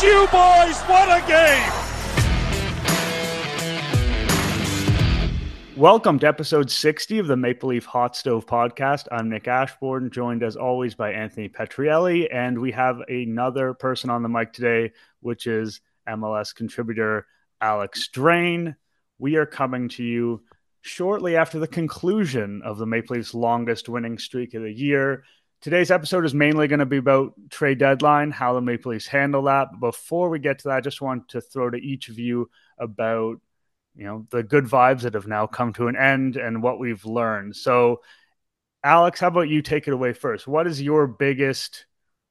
You, boys. What a game. Welcome to episode 60 of the Maple Leaf Hot Stove podcast. I'm Nick Ashbourne, joined as always by Anthony Petrielli, and we have another person on the mic today, which is MLS contributor Alex Drain. We are coming to you shortly after the conclusion of the Maple Leafs' longest winning streak of the year. Today's episode is mainly going to be about trade deadline, how the Maple Leafs handle that. Before we get to that, I just want to throw to each of you about you know the good vibes that have now come to an end and what we've learned. So, Alex, how about you take it away first? What is your biggest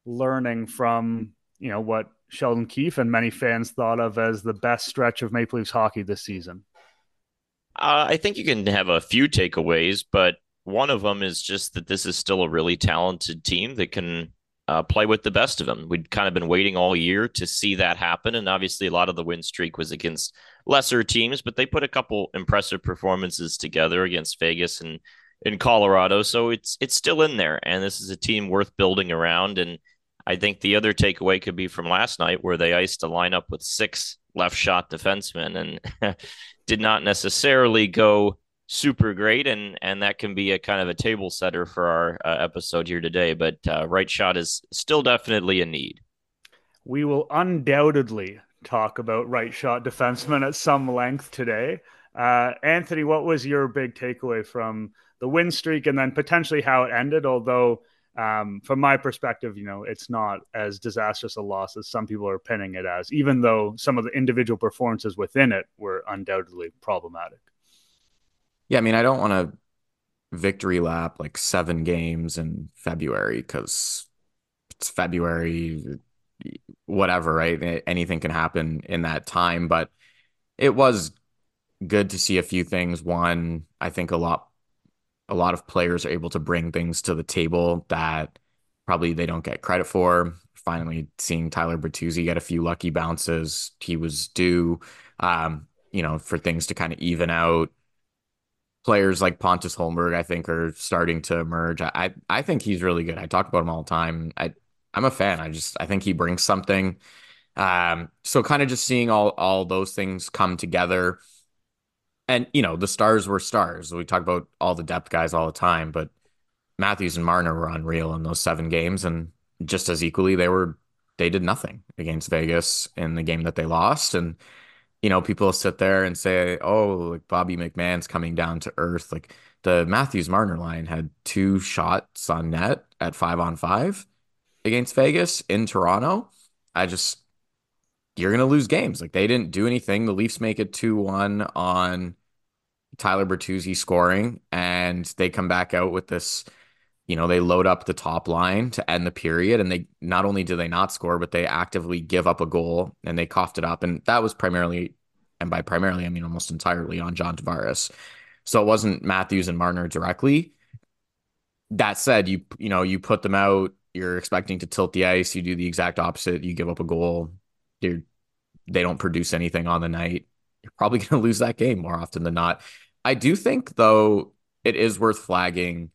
learning from you know what Sheldon Keefe and many fans thought of as the best stretch of Maple Leafs hockey this season? Uh, I think you can have a few takeaways, but one of them is just that this is still a really talented team that can uh, play with the best of them. We'd kind of been waiting all year to see that happen, and obviously a lot of the win streak was against lesser teams, but they put a couple impressive performances together against Vegas and in Colorado. So it's it's still in there, and this is a team worth building around. And I think the other takeaway could be from last night where they iced a lineup with six left shot defensemen and did not necessarily go super great and and that can be a kind of a table setter for our uh, episode here today but uh, right shot is still definitely a need we will undoubtedly talk about right shot defensemen at some length today. Uh, Anthony, what was your big takeaway from the win streak and then potentially how it ended? Although, um, from my perspective, you know, it's not as disastrous a loss as some people are pinning it as, even though some of the individual performances within it were undoubtedly problematic. Yeah, I mean, I don't want to victory lap like seven games in February because it's February whatever, right? Anything can happen in that time, but it was good to see a few things. One, I think a lot a lot of players are able to bring things to the table that probably they don't get credit for. Finally, seeing Tyler Bertuzzi get a few lucky bounces, he was due, um, you know, for things to kind of even out. Players like Pontus Holmberg, I think, are starting to emerge. I I think he's really good. I talk about him all the time. I I'm a fan. I just I think he brings something. Um, so kind of just seeing all all those things come together. And you know, the stars were stars. We talk about all the depth guys all the time, but Matthews and Marner were unreal in those seven games, and just as equally they were they did nothing against Vegas in the game that they lost. And you know, people sit there and say, "Oh, like Bobby McMann's coming down to earth." Like the Matthews Marner line had two shots on net at five on five against Vegas in Toronto, I just you're gonna lose games. Like they didn't do anything. The Leafs make it two one on Tyler Bertuzzi scoring, and they come back out with this. You know, they load up the top line to end the period, and they not only do they not score, but they actively give up a goal and they coughed it up. And that was primarily, and by primarily, I mean almost entirely on John Tavares. So it wasn't Matthews and Marner directly. That said, you you know you put them out you're expecting to tilt the ice, you do the exact opposite, you give up a goal, you're they don't produce anything on the night, you're probably going to lose that game more often than not. I do think though it is worth flagging.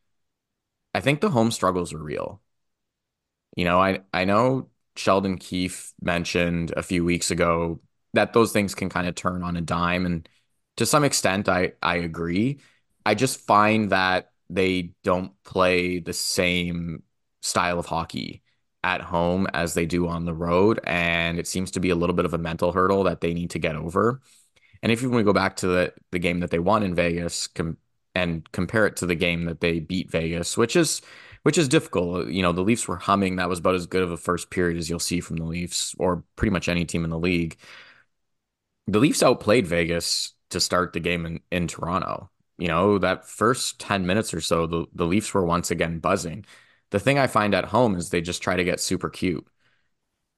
I think the home struggles are real. You know, I I know Sheldon Keefe mentioned a few weeks ago that those things can kind of turn on a dime and to some extent I I agree. I just find that they don't play the same style of hockey at home as they do on the road. And it seems to be a little bit of a mental hurdle that they need to get over. And if you want to go back to the, the game that they won in Vegas com- and compare it to the game that they beat Vegas, which is which is difficult. You know, the Leafs were humming. That was about as good of a first period as you'll see from the Leafs or pretty much any team in the league. The Leafs outplayed Vegas to start the game in, in Toronto. You know, that first 10 minutes or so, the, the Leafs were once again buzzing. The thing I find at home is they just try to get super cute.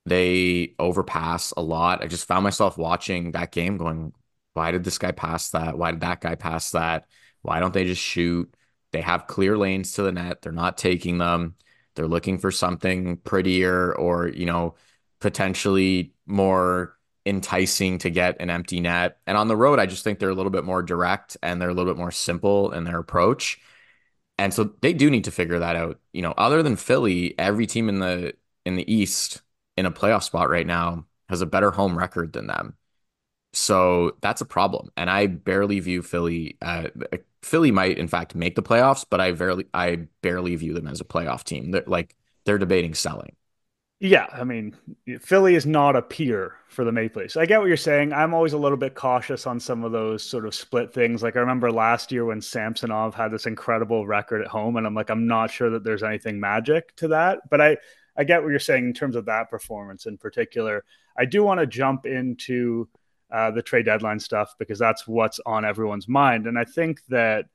They overpass a lot. I just found myself watching that game going, why did this guy pass that? Why did that guy pass that? Why don't they just shoot? They have clear lanes to the net. They're not taking them. They're looking for something prettier or, you know, potentially more enticing to get an empty net. And on the road, I just think they're a little bit more direct and they're a little bit more simple in their approach. And so they do need to figure that out. You know, other than Philly, every team in the in the East in a playoff spot right now has a better home record than them. So that's a problem. And I barely view Philly uh, Philly might in fact make the playoffs, but I barely I barely view them as a playoff team. They're like they're debating selling. Yeah, I mean, Philly is not a peer for the Maple Leafs. I get what you're saying. I'm always a little bit cautious on some of those sort of split things. Like I remember last year when Samsonov had this incredible record at home, and I'm like, I'm not sure that there's anything magic to that. But I, I get what you're saying in terms of that performance in particular. I do want to jump into uh, the trade deadline stuff because that's what's on everyone's mind, and I think that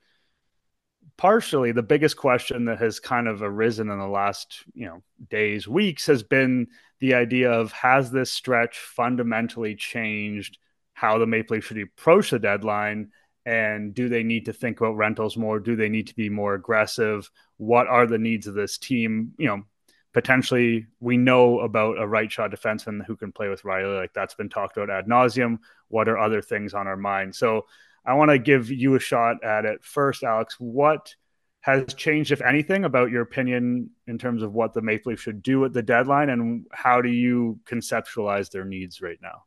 partially the biggest question that has kind of arisen in the last you know days weeks has been the idea of has this stretch fundamentally changed how the maple leafs should approach the deadline? And do they need to think about rentals more? Do they need to be more aggressive? What are the needs of this team? You know potentially we know about a right shot defenseman who can play with Rielly. like that's been talked about ad nauseum what are other things on our mind so I want to give you a shot at it first, Alex. What has changed, if anything, about your opinion in terms of what the Maple Leafs should do at the deadline, and how do you conceptualize their needs right now?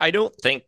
I don't think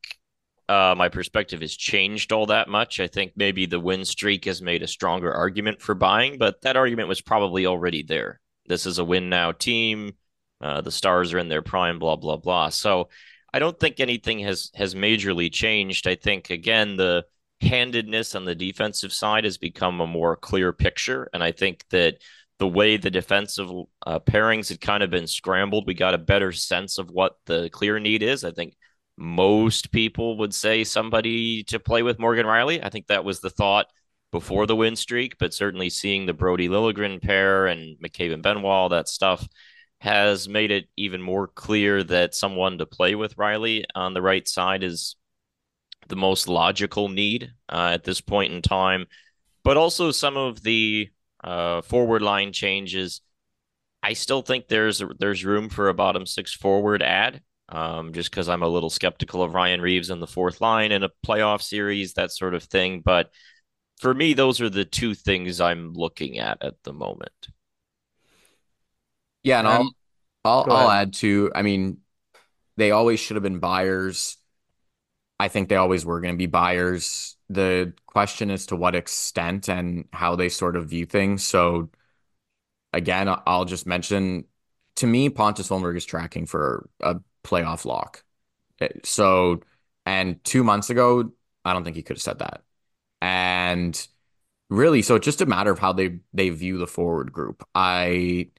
uh, my perspective has changed all that much. I think maybe the win streak has made a stronger argument for buying, but that argument was probably already there. This is a win now team. Uh, the stars are in their prime, blah, blah, blah. So I don't think anything has has majorly changed. I think again the handedness on the defensive side has become a more clear picture, and I think that the way the defensive uh, pairings had kind of been scrambled, we got a better sense of what the clear need is. I think most people would say somebody to play with Morgan Rielly. I think that was the thought before the win streak, but certainly seeing the Brodie Liljegren pair and McCabe and Benoit, that stuff has made it even more clear that someone to play with Rielly on the right side is the most logical need uh, at this point in time. But also some of the uh, forward line changes. I still think there's there's room for a bottom six forward ad. Um, just because I'm a little skeptical of Ryan Reaves in the fourth line in a playoff series, that sort of thing. But for me, those are the two things I'm looking at at the moment. Yeah, and I'll I'll I'll add to. I mean, they always should have been buyers. I think they always were going to be buyers. The question is to what extent and how they sort of view things. So, again, I'll just mention to me, Pontus Holmberg is tracking for a playoff lock. Eh, so, and two months ago, I don't think he could have said that. And really, so it's just a matter of how they they view the forward group. I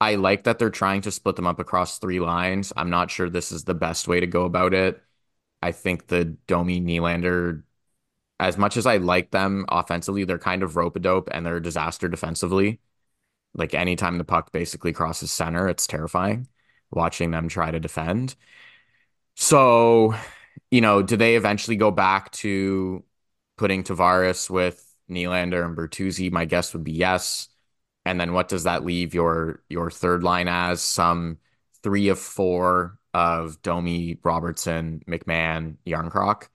I like that they're trying to split them up across three lines. I'm not sure this is the best way to go about it. I think the Domi Nylander, as much as I like them offensively, they're kind of rope a dope and they're a disaster defensively. Like anytime the puck basically crosses center, it's terrifying watching them try to defend. So, you know, do they eventually go back to putting Tavares with Nylander and Bertuzzi? My guess would be yes. And then what does that leave your your third line as? Some three of four of Domi, Robertson, McMann, Jarnkrok,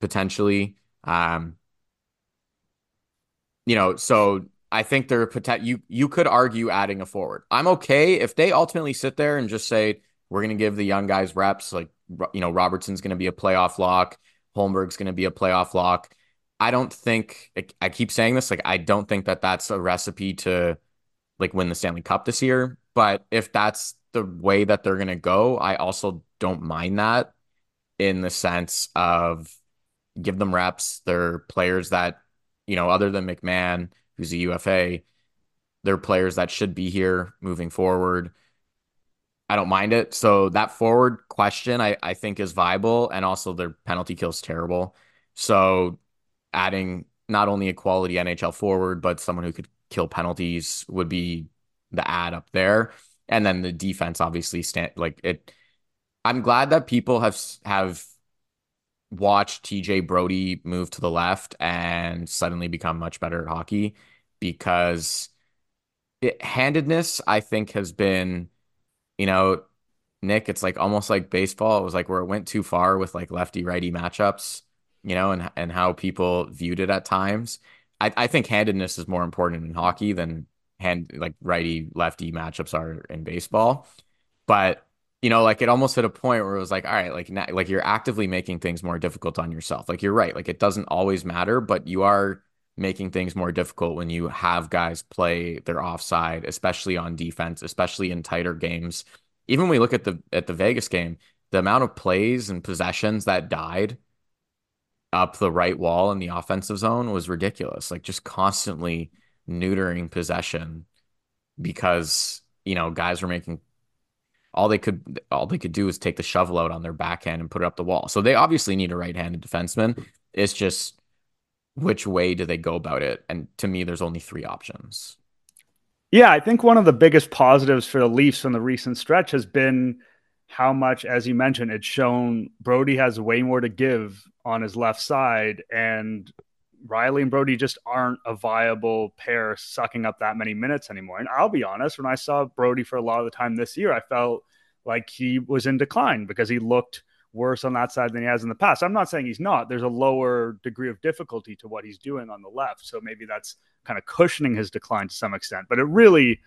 potentially. Um, you know, so I think they're potent. You you could argue adding a forward. I'm okay if they ultimately sit there and just say we're going to give the young guys reps. Like you know, Robertson's going to be a playoff lock. Holmberg's going to be a playoff lock. I don't think I keep saying this like I don't think that that's a recipe to like win the Stanley Cup this year, but if that's the way that they're going to go, I also don't mind that in the sense of give them reps. They're players that, you know, other than McMann who's a UFA, they're players that should be here moving forward. I don't mind it. So that forward question I, I think is viable and also their penalty kill is terrible. So adding not only a quality NHL forward, but someone who could kill penalties would be the ad up there. And then the defense obviously stand like it. I'm glad that people have have watched TJ Brodie move to the left and suddenly become much better at hockey because it, handedness, I think, has been, you know, Nick, it's like almost like baseball. It was like where it went too far with like lefty righty matchups, you know, and and how people viewed it at times. I, I think handedness is more important in hockey than hand like righty lefty matchups are in baseball. But you know, like it almost hit a point where it was like, all right, like like you're actively making things more difficult on yourself. Like you're right, like it doesn't always matter, but you are making things more difficult when you have guys play their offside, especially on defense, especially in tighter games. Even when we look at the at the Vegas game, the amount of plays and possessions that died up the right wall in the offensive zone was ridiculous. Like just constantly neutering possession because, you know, guys were making all they could all they could do is take the shovel out on their backhand and put it up the wall. So they obviously need a right-handed defenseman. It's just which way do they go about it? And to me, there's only three options. Yeah, I think one of the biggest positives for the Leafs from the recent stretch has been how much, as you mentioned, it's shown Brodie has way more to give on his left side, and Rielly and Brodie just aren't a viable pair sucking up that many minutes anymore. And I'll be honest, when I saw Brodie for a lot of the time this year, I felt like he was in decline because he looked worse on that side than he has in the past. I'm not saying he's not. There's a lower degree of difficulty to what he's doing on the left. So maybe that's kind of cushioning his decline to some extent. But it really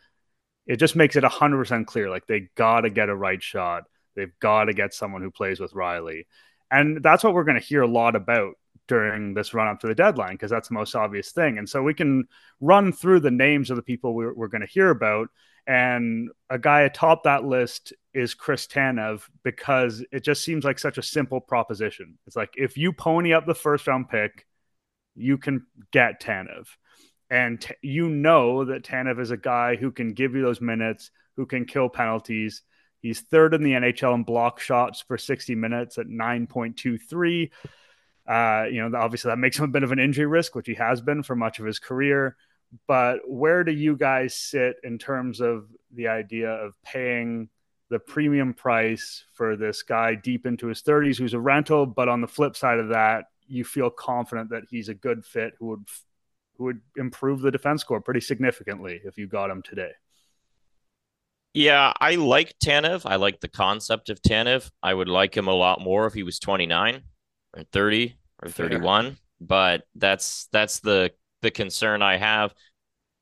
it just makes it 100% clear like they got to get a right shot. They've got to get someone who plays with Rielly. And that's what we're going to hear a lot about during this run up to the deadline because that's the most obvious thing. And so we can run through the names of the people we're, we're going to hear about. And a guy atop that list is Chris Tanev because it just seems like such a simple proposition. It's like if you pony up the first round pick, you can get Tanev. And t- you know that Tanev is a guy who can give you those minutes, who can kill penalties. He's third in the NHL in block shots for 60 minutes at 9.23. Uh, you know, obviously that makes him a bit of an injury risk, which he has been for much of his career. But where do you guys sit in terms of the idea of paying the premium price for this guy deep into his 30s who's a rental, but on the flip side of that, you feel confident that he's a good fit who would who would improve the defense score pretty significantly if you got him today. Yeah, I like Tanev. I like the concept of Tanev. I would like him a lot more if he was 29 or 30 or 31, Fair. but that's that's the the concern I have.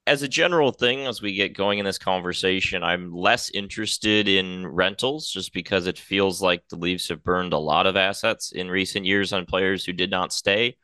As a general thing, as we get going in this conversation, I'm less interested in rentals just because it feels like the Leafs have burned a lot of assets in recent years on players who did not stay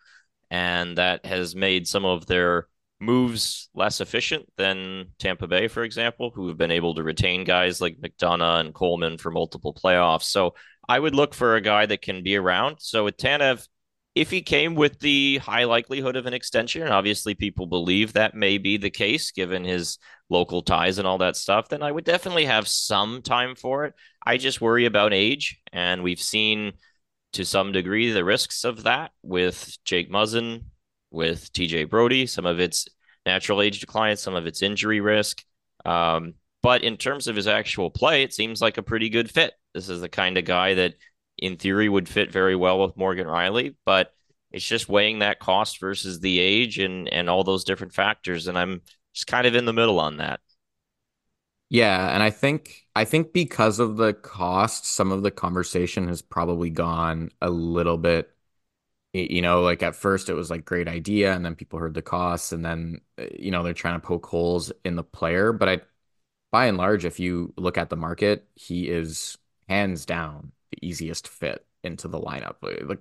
and that has made some of their moves less efficient than Tampa Bay, for example, who have been able to retain guys like McDonagh and Coleman for multiple playoffs. So I would look for a guy that can be around. So with Tanev, if he came with the high likelihood of an extension, and obviously people believe that may be the case given his local ties and all that stuff, then I would definitely have some time for it. I just worry about age, and we've seen to some degree the risks of that with Jake Muzzin, with TJ Brodie, some of its natural age decline, some of its injury risk. Um, but in terms of his actual play, it seems like a pretty good fit. This is the kind of guy that, in theory, would fit very well with Morgan Rielly, but it's just weighing that cost versus the age and and all those different factors. And I'm just kind of in the middle on that. Yeah, and I think I think because of the cost, some of the conversation has probably gone a little bit you know, like at first it was like great idea and then people heard the costs and then uh, you know, they're trying to poke holes in the player, but I by and large if you look at the market, he is hands down easiest fit into the lineup. Like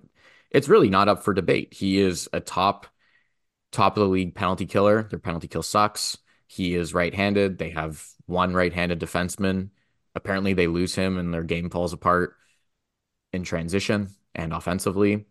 it's really not up for debate. He is a top top of the league penalty killer. Their penalty kill sucks. He is right-handed. They have one right-handed defenseman. Apparently, they lose him and their game falls apart in transition and offensively.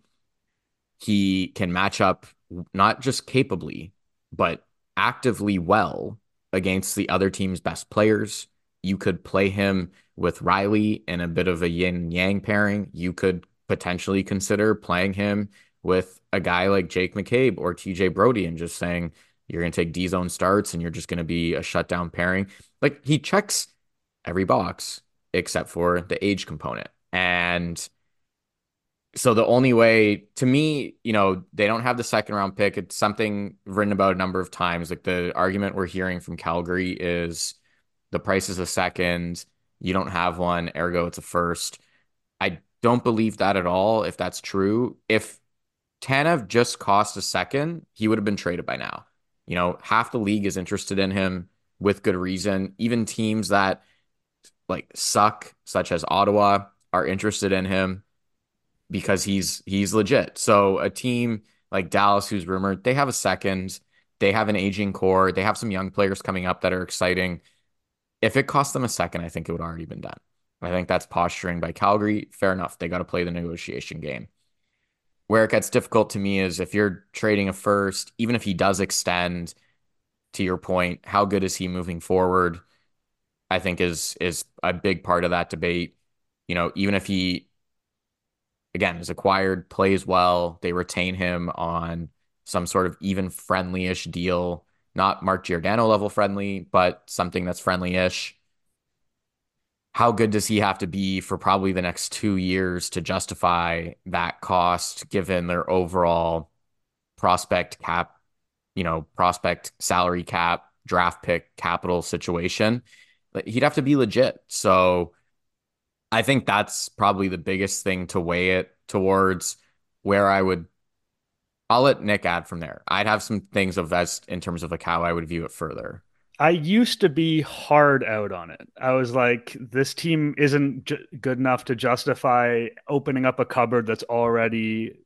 He can match up not just capably, but actively well against the other team's best players. You could play him with Rielly in a bit of a yin yang pairing. You could potentially consider playing him with a guy like Jake McCabe or TJ Brodie and just saying, you're going to take D zone starts and you're just going to be a shutdown pairing. Like he checks every box except for the age component. And so the only way to me, you know, they don't have the second round pick. It's something written about a number of times. Like the argument we're hearing from Calgary is the price is a second. You don't have one, ergo it's a first. I don't believe that at all. If that's true, if Tanev just cost a second, he would have been traded by now. You know, half the league is interested in him with good reason. Even teams that like suck, such as Ottawa, are interested in him because he's he's legit. So a team like Dallas, who's rumored, they have a second, they have an aging core, they have some young players coming up that are exciting. If it cost them a second, I think it would already been done. I think that's posturing by Calgary. Fair enough. They got to play the negotiation game. Where it gets difficult to me is if you're trading a first, even if he does extend, to your point, how good is he moving forward? I think is is a big part of that debate. You know, even if he again is acquired, plays well, they retain him on some sort of even friendly-ish deal, not Mark Giordano level friendly, but something that's friendly-ish. How good does he have to be for probably the next two years to justify that cost given their overall prospect cap, you know, prospect salary cap, draft pick capital situation? He'd have to be legit. So I think that's probably the biggest thing to weigh it towards where I would. I'll let Nick add from there. I'd have some things of that in terms of like how I would view it further. I used to be hard out on it. I was like, this team isn't good enough to justify opening up a cupboard that's already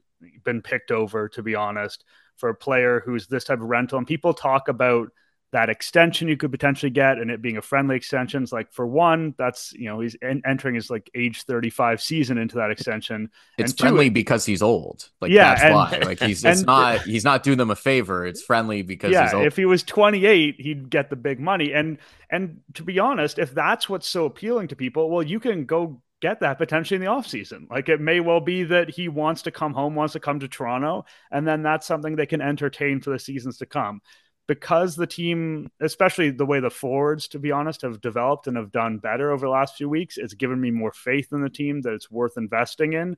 been picked over, to be honest, for a player who's this type of rental. And people talk about that extension you could potentially get and it being a friendly extension. Is like for one that's you know he's en- entering his like age 35 season into that extension. It's and friendly because he's old. Like yeah that's and, why. Like he's it's not he's not doing them a favor. It's friendly because yeah if he was 28 he'd get the big money. And and to be honest if that's what's so appealing to people well you can go get that potentially in the offseason. Like it may well be that he wants to come home, wants to come to Toronto, and then that's something they can entertain for the seasons to come because the team, especially the way the forwards, to be honest, have developed and have done better over the last few weeks, it's given me more faith in the team that it's worth investing in.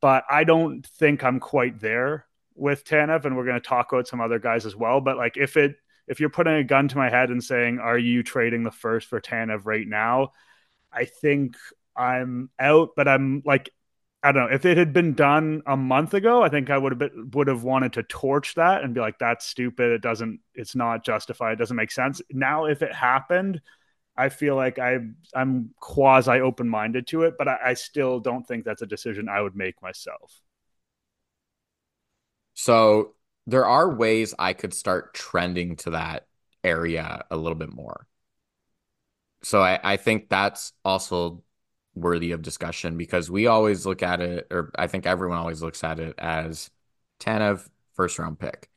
But I don't think I'm quite there with Tanev, and we're going to talk about some other guys as well. But like, if it if you're putting a gun to my head and saying, "Are you trading the first for Tanev right now?" I think I'm out, but I'm like I don't know if it had been done a month ago. I think I would have been, would have wanted to torch that and be like, "That's stupid. It doesn't. It's not justified. It doesn't make sense." Now, if it happened, I feel like I I'm quasi open minded to it, but I, I still don't think that's a decision I would make myself. So there are ways I could start trending to that area a little bit more. So I, I think that's also worthy of discussion because we always look at it, or I think everyone always looks at it as Tanev first round pick.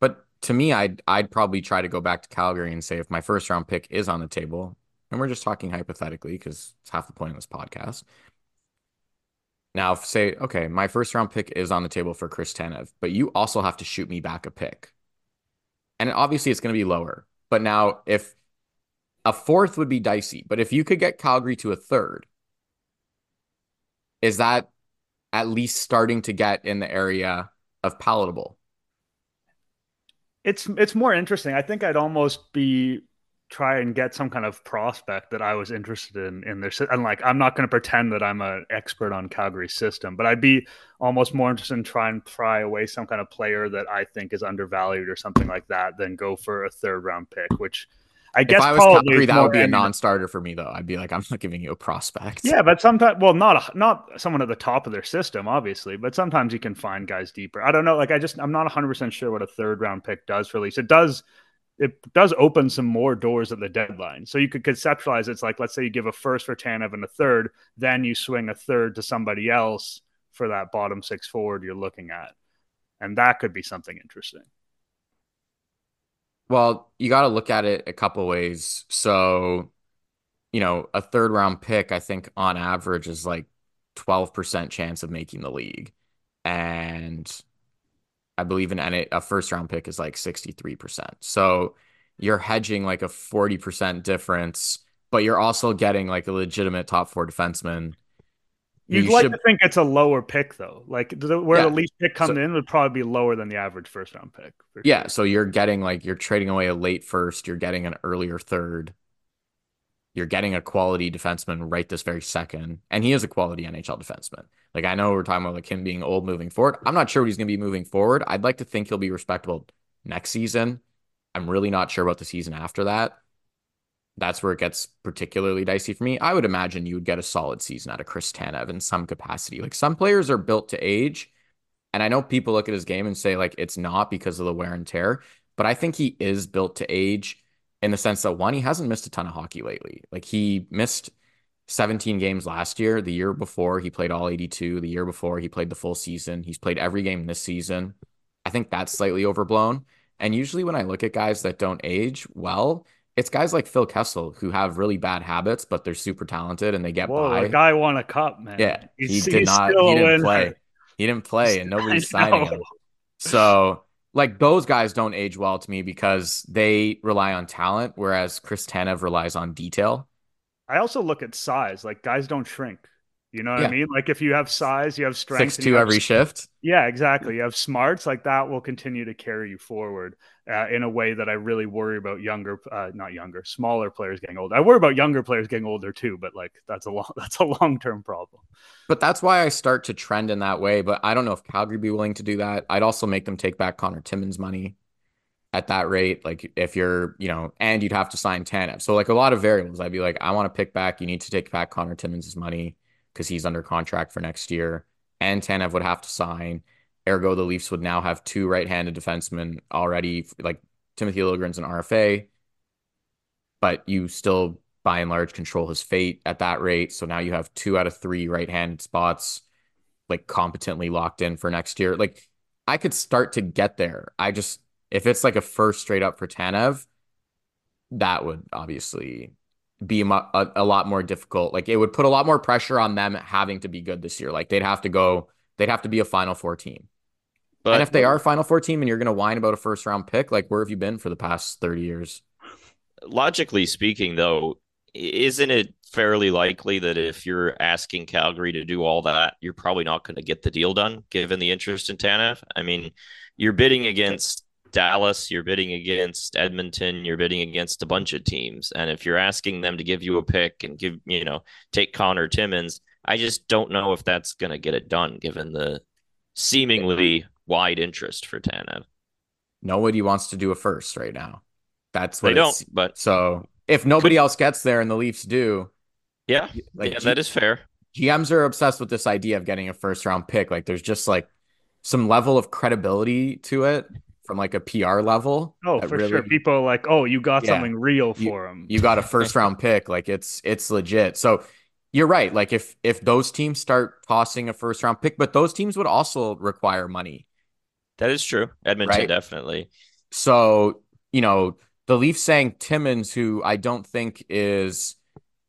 But to me, I'd I'd probably try to go back to Calgary and say if my first round pick is on the table, and we're just talking hypothetically because it's half the point of this podcast. Now, say, okay, my first round pick is on the table for Chris Tanev, but you also have to shoot me back a pick. And obviously it's going to be lower. But now if a fourth would be dicey, but if you could get Calgary to a third, is that at least starting to get in the area of palatable? It's it's more interesting. I think I'd almost be try and get some kind of prospect that I was interested in in their and like I'm not going to pretend that I'm an expert on Calgary's system, but I'd be almost more interested in trying and pry away some kind of player that I think is undervalued or something like that than go for a third round pick, which I guess if I was Calgary, that would be a non-starter for me, though. I'd be like, I'm not giving you a prospect. Yeah, but sometimes, well, not a, not someone at the top of their system, obviously, but sometimes you can find guys deeper. I don't know. Like, I just, I'm not 100 percent sure what a third round pick does for Leafs. It does, it does open some more doors at the deadline. So you could conceptualize it's like, let's say you give a first for Tanev and a third, then you swing a third to somebody else for that bottom six forward you're looking at, and that could be something interesting. Well, you got to look at it a couple ways. So, you know, a third round pick, I think on average is like 12% chance of making the league. And I believe in a, a first round pick is like 63%. So you're hedging like a 40% difference, but you're also getting like a legitimate top four defenseman You'd you like should... to think it's a lower pick though. Like the, where yeah. the least pick comes so, in would probably be lower than the average first round pick. Yeah, so you're getting like you're trading away a late first, you're getting an earlier third. You're getting a quality defenseman right this very second, and he is a quality NHL defenseman. Like I know we're talking about like him being old moving forward. I'm not sure what he's going to be moving forward. I'd like to think he'll be respectable next season. I'm really not sure about the season after that. That's where it gets particularly dicey for me. I would imagine you would get a solid season out of Chris Tanev in some capacity. Like some players are built to age, and I know people look at his game and say like it's not because of the wear and tear, but I think he is built to age in the sense that one, he hasn't missed a ton of hockey lately. Like he missed 17 games last year. The year before, he played all 82. The year before, he played the full season. He's played every game this season. I think that's slightly overblown. And usually, when I look at guys that don't age well, it's guys like Phil Kessel who have really bad habits, but they're super talented and they get Whoa, by. The guy won a cup, man. Yeah, he's, he did not. He didn't play. He didn't play, and nobody's signing him. So like those guys don't age well to me because they rely on talent, whereas Chris Tanev relies on detail. I also look at size. Like guys don't shrink. You know what yeah. I mean? Like if you have size, you have strength. Six two every shift. Yeah, exactly. You have smarts like that will continue to carry you forward uh, in a way that I really worry about younger, uh, not younger, smaller players getting older. I worry about younger players getting older too, but like that's a long that's a long term problem. But that's why I start to trend in that way. But I don't know if Calgary be willing to do that. I'd also make them take back Connor Timmins money at that rate. Like if you're, you know, and you'd have to sign Tanev. So like a lot of variables. I'd be like, I want to pick back. You need to take back Connor Timmins' money because he's under contract for next year. And Tanev would have to sign. Ergo, the Leafs would now have two right-handed defensemen already. Like Timothy Liljegren's an RFA, but you still, by and large, control his fate at that rate. So now you have two out of three right-handed spots, like competently locked in for next year. Like I could start to get there. I just if it's like a first straight up for Tanev, that would obviously be a, a, lot more difficult. Like it would put a lot more pressure on them having to be good this year. Like they'd have to go, they'd have to be a Final Four team. But, and if they are a Final Four team and you're going to whine about a first round pick, like where have you been for the past 30 years? Logically speaking, though, isn't it fairly likely that if you're asking Calgary to do all that, you're probably not going to get the deal done given the interest in Tanev? I mean, you're bidding against Dallas, you're bidding against Edmonton, you're bidding against a bunch of teams. And if you're asking them to give you a pick and give, you know, take Connor Timmins, I just don't know if that's going to get it done given the seemingly wide interest for Tanev. Nobody wants to do a first right now. That's what they don't. But so if nobody could, else gets there and the Leafs do, yeah, like yeah, G- that is fair. GMs are obsessed with this idea of getting a first round pick. Like there's just like some level of credibility to it from like a PR level. Oh, for really, sure. People like, oh, you got yeah, something real for them. You got a first round pick. Like it's it's legit. So you're right. Like if if those teams start tossing a first round pick, but those teams would also require money. That is true. Edmonton right? definitely. So you know the Leafs saying Timmins, who I don't think is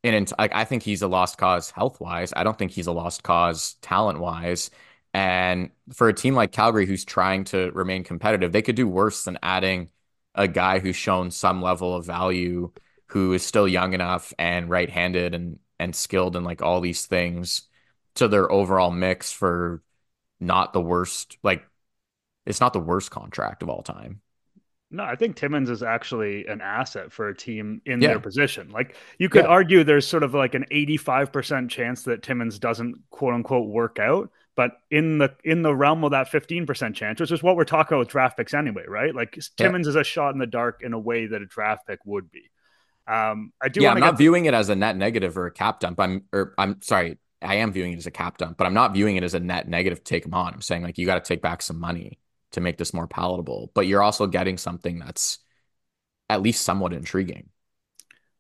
in like I think he's a lost cause health wise. I don't think he's a lost cause talent wise. And for a team like Calgary, who's trying to remain competitive, they could do worse than adding a guy who's shown some level of value, who is still young enough and right-handed and and skilled in like all these things to their overall mix for not the worst. Like it's not the worst contract of all time. No, I think Timmins is actually an asset for a team in yeah. their position. Like you could yeah. argue there's sort of like an 85% chance that Timmins doesn't quote unquote work out, but in the in the realm of that 15% chance, which is what we're talking about with draft picks anyway, right? Like Timmins yeah. is a shot in the dark in a way that a draft pick would be. Um, I do. Yeah, I'm not viewing it as a net negative or a cap dump. I'm, or I'm sorry, I am viewing it as a cap dump, but I'm not viewing it as a net negative to take him on. I'm saying like you got to take back some money to make this more palatable, but you're also getting something that's at least somewhat intriguing.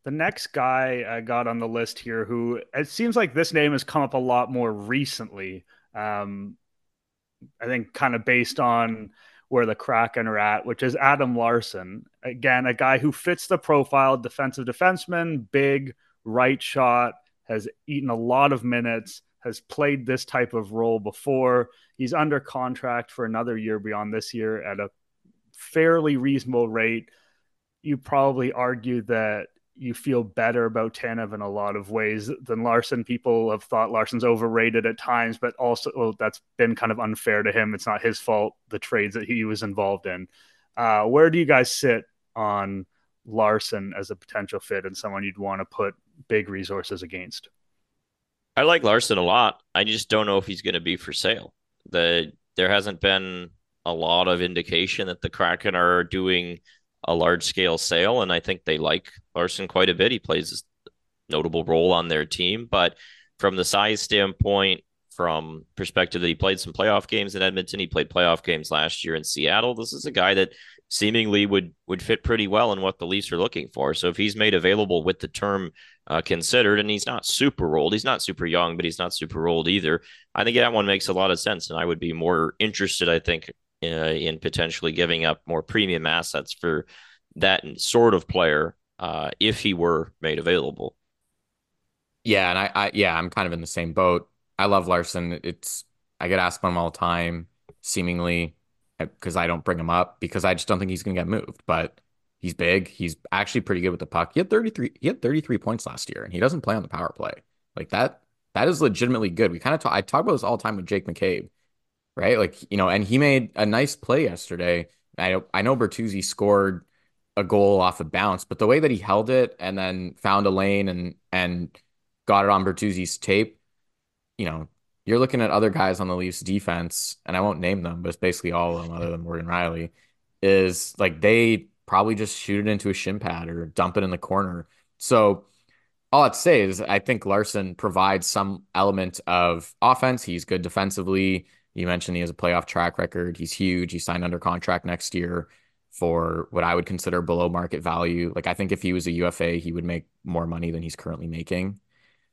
The next guy I got on the list here, who it seems like this name has come up a lot more recently, um, I think kind of based on where the Kraken are at, which is Adam Larsson. Again, a guy who fits the profile defensive defenseman, big, right shot, has eaten a lot of minutes, has played this type of role before. He's under contract for another year beyond this year at a fairly reasonable rate. You probably argue that you feel better about Tanev in a lot of ways than Larsson. People have thought Larsson's overrated at times, but also well, that's been kind of unfair to him. It's not his fault, the trades that he was involved in. Uh, where do you guys sit on Larsson as a potential fit and someone you'd want to put big resources against. I like Larsson a lot. I just don't know if he's going to be for sale. The there hasn't been a lot of indication that the Kraken are doing a large scale sale, and I think they like Larsson quite a bit. He plays a notable role on their team, but from the size standpoint, from perspective that he played some playoff games in Edmonton, he played playoff games last year in Seattle. This is a guy that seemingly would would fit pretty well in what the Leafs are looking for. So if he's made available with the term uh, considered, and he's not super old, he's not super young, but he's not super old either. I think that one makes a lot of sense, and I would be more interested, I think, in potentially giving up more premium assets for that sort of player uh, if he were made available. Yeah, and I, I, yeah, I'm kind of in the same boat. I love Larsson. It's I get asked about him all the time, seemingly because I don't bring him up because I just don't think he's going to get moved. But he's big. He's actually pretty good with the puck. He had 33 he had 33 points last year and he doesn't play on the power play. Like that that is legitimately good. We kind of talk I talk about this all the time with Jake McCabe. Right? Like, you know, and he made a nice play yesterday. I I know Bertuzzi scored a goal off a bounce, but the way that he held it and then found a lane and and got it on Bertuzzi's tape, you know, you're looking at other guys on the Leafs defense, and I won't name them, but it's basically all of them other than Morgan Rielly, is like they probably just shoot it into a shin pad or dump it in the corner. So all I'd say is I think Larsson provides some element of offense. He's good defensively. You mentioned he has a playoff track record. He's huge. He signed under contract next year for what I would consider below market value. Like I think if he was a UFA, he would make more money than he's currently making.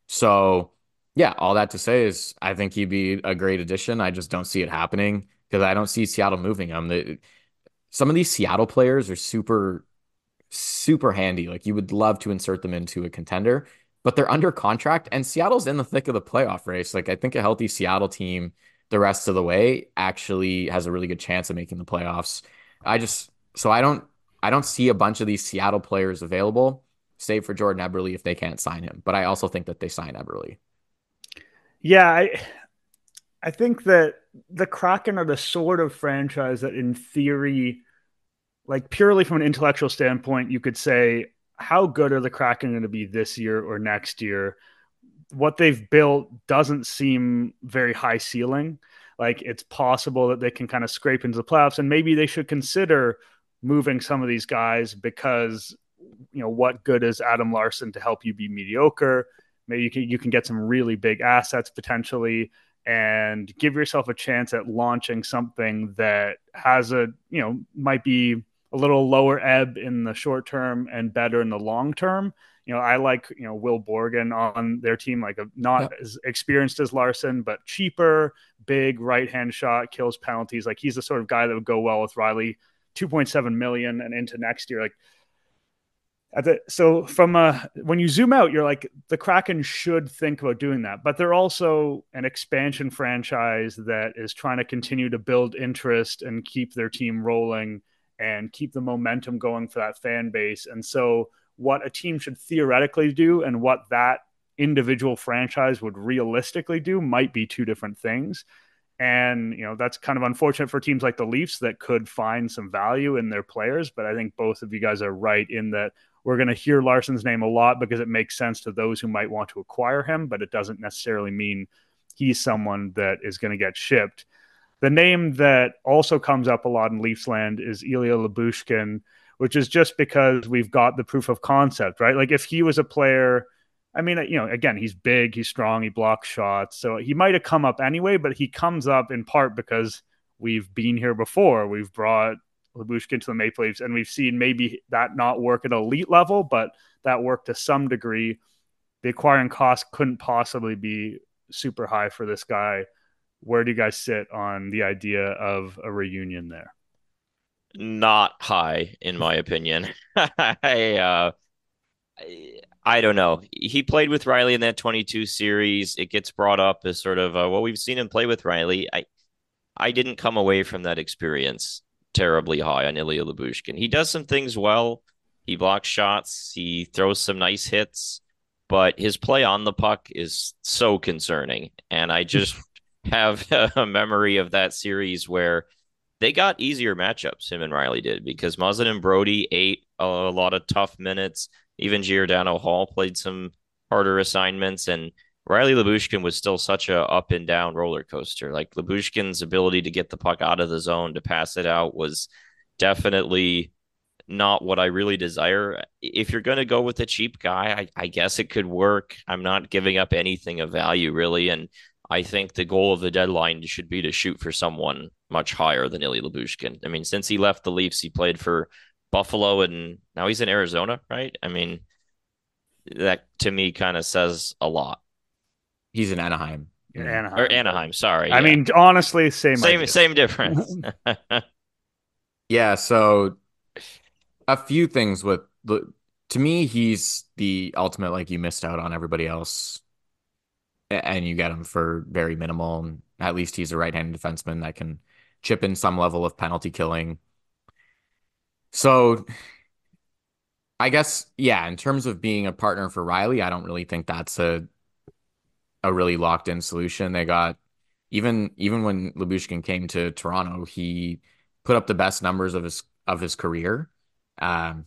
So yeah, all that to say is I think he'd be a great addition. I just don't see it happening because I don't see Seattle moving him. The, some of these Seattle players are super, super handy. Like you would love to insert them into a contender, but they're under contract and Seattle's in the thick of the playoff race. Like I think a healthy Seattle team the rest of the way actually has a really good chance of making the playoffs. I just so I don't I don't see a bunch of these Seattle players available, save for Jordan Eberle if they can't sign him. But I also think that they sign Eberle. Yeah, I I think that the Kraken are the sort of franchise that in theory like purely from an intellectual standpoint you could say how good are the Kraken going to be this year or next year? What they've built doesn't seem very high ceiling. Like it's possible that they can kind of scrape into the playoffs and maybe they should consider moving some of these guys because you know what good is Adam Larsson to help you be mediocre? Maybe you can you can get some really big assets potentially and give yourself a chance at launching something that has a you know might be a little lower ebb in the short term and better in the long term. You know, I like you know Will Borgen on their team, like a, not yep. as experienced as Larsson, but cheaper, big right hand shot, kills penalties. Like he's the sort of guy that would go well with Rielly. 2.7 million and into next year. Like the, so from a when you zoom out you're like the kraken should think about doing that but they're also an expansion franchise that is trying to continue to build interest and keep their team rolling and keep the momentum going for that fan base and so what a team should theoretically do and what that individual franchise would realistically do might be two different things and you know that's kind of unfortunate for teams like the Leafs that could find some value in their players but I think both of you guys are right in that we're going to hear Larsson's name a lot because it makes sense to those who might want to acquire him, but it doesn't necessarily mean he's someone that is going to get shipped. The name that also comes up a lot in Leafs land is Ilya Lyubushkin, which is just because we've got the proof of concept, right? Like if he was a player, I mean, you know, again, he's big, he's strong, he blocks shots. So he might have come up anyway, but he comes up in part because we've been here before. We've brought Lyubushkin to the Maple Leafs, and we've seen maybe that not work at elite level, but that worked to some degree. The acquiring cost couldn't possibly be super high for this guy. Where do you guys sit on the idea of a reunion there? Not high, in my opinion. I, uh, I don't know. He played with Rielly in that 22 series. It gets brought up as sort of, uh, well, we've seen him play with Rielly. I, I didn't come away from that experience terribly high on Ilya Lyubushkin. He does some things well. He blocks shots. He throws some nice hits, but his play on the puck is so concerning. And I just have a memory of that series where they got easier matchups. Him and Rielly did because Muzzin and Brodie ate a lot of tough minutes. Even Giordano Holl played some harder assignments. And Rielly Lyubushkin was still such a up and down roller coaster. Like Lyubushkin's ability to get the puck out of the zone to pass it out was definitely not what I really desire. If you're going to go with a cheap guy, I, I, guess it could work. I'm not giving up anything of value really, and I think the goal of the deadline should be to shoot for someone much higher than Ilya Lyubushkin. I mean, since he left the Leafs, he played for Buffalo, and now he's in Arizona, right? I mean, that to me kind of says a lot. He's in Anaheim. Anaheim. Or Anaheim, sorry. I yeah. mean, honestly, same same idea. same difference. yeah, so a few things with the to me he's the ultimate like you missed out on everybody else and you get him for very minimal at least he's a right-handed defenseman that can chip in some level of penalty killing so i guess yeah in terms of being a partner for Rielly i don't really think that's a a really locked in solution they got even even when Lyubushkin came to toronto he put up the best numbers of his of his career um,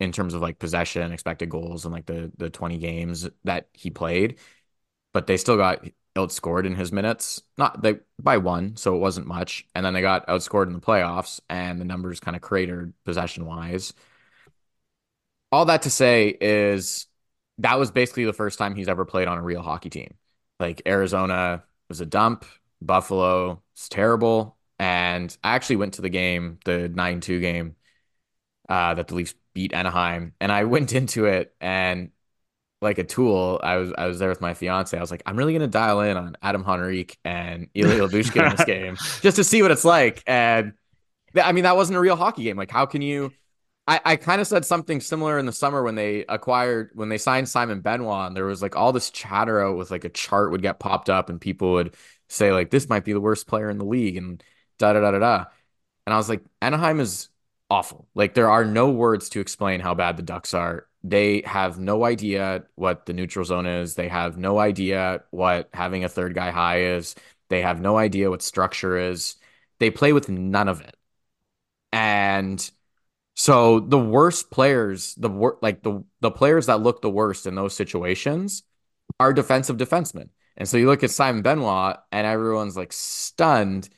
in terms of like possession, expected goals, and like the the 20 games that he played. But they still got outscored in his minutes, not they by one, so it wasn't much. And then they got outscored in the playoffs, and the numbers kind of cratered possession wise. All that to say is that was basically the first time he's ever played on a real hockey team. Like Arizona was a dump, Buffalo was terrible. And I actually went to the game, the 9 2 game uh, that the Leafs beat Anaheim, and I went into it and like a tool. I was I was there with my fiance. I was like, I'm really gonna dial in on Adam Henrique and Ilya Lyubushkin in this game just to see what it's like. And I mean, that wasn't a real hockey game. Like, how can you? I, I kind of said something similar in the summer when they acquired when they signed Simon Benoit, and there was like all this chatter out with like a chart would get popped up, and people would say like this might be the worst player in the league, and da da da da da. And I was like, Anaheim is awful. Like there are no words to explain how bad the Ducks are. They have no idea what the neutral zone is. They have no idea what having a third guy high is. They have no idea what structure is. They play with none of it. And so the worst players, the wor- like the the players that look the worst in those situations are defensive defensemen. And so you look at Simon Benoit and everyone's like stunned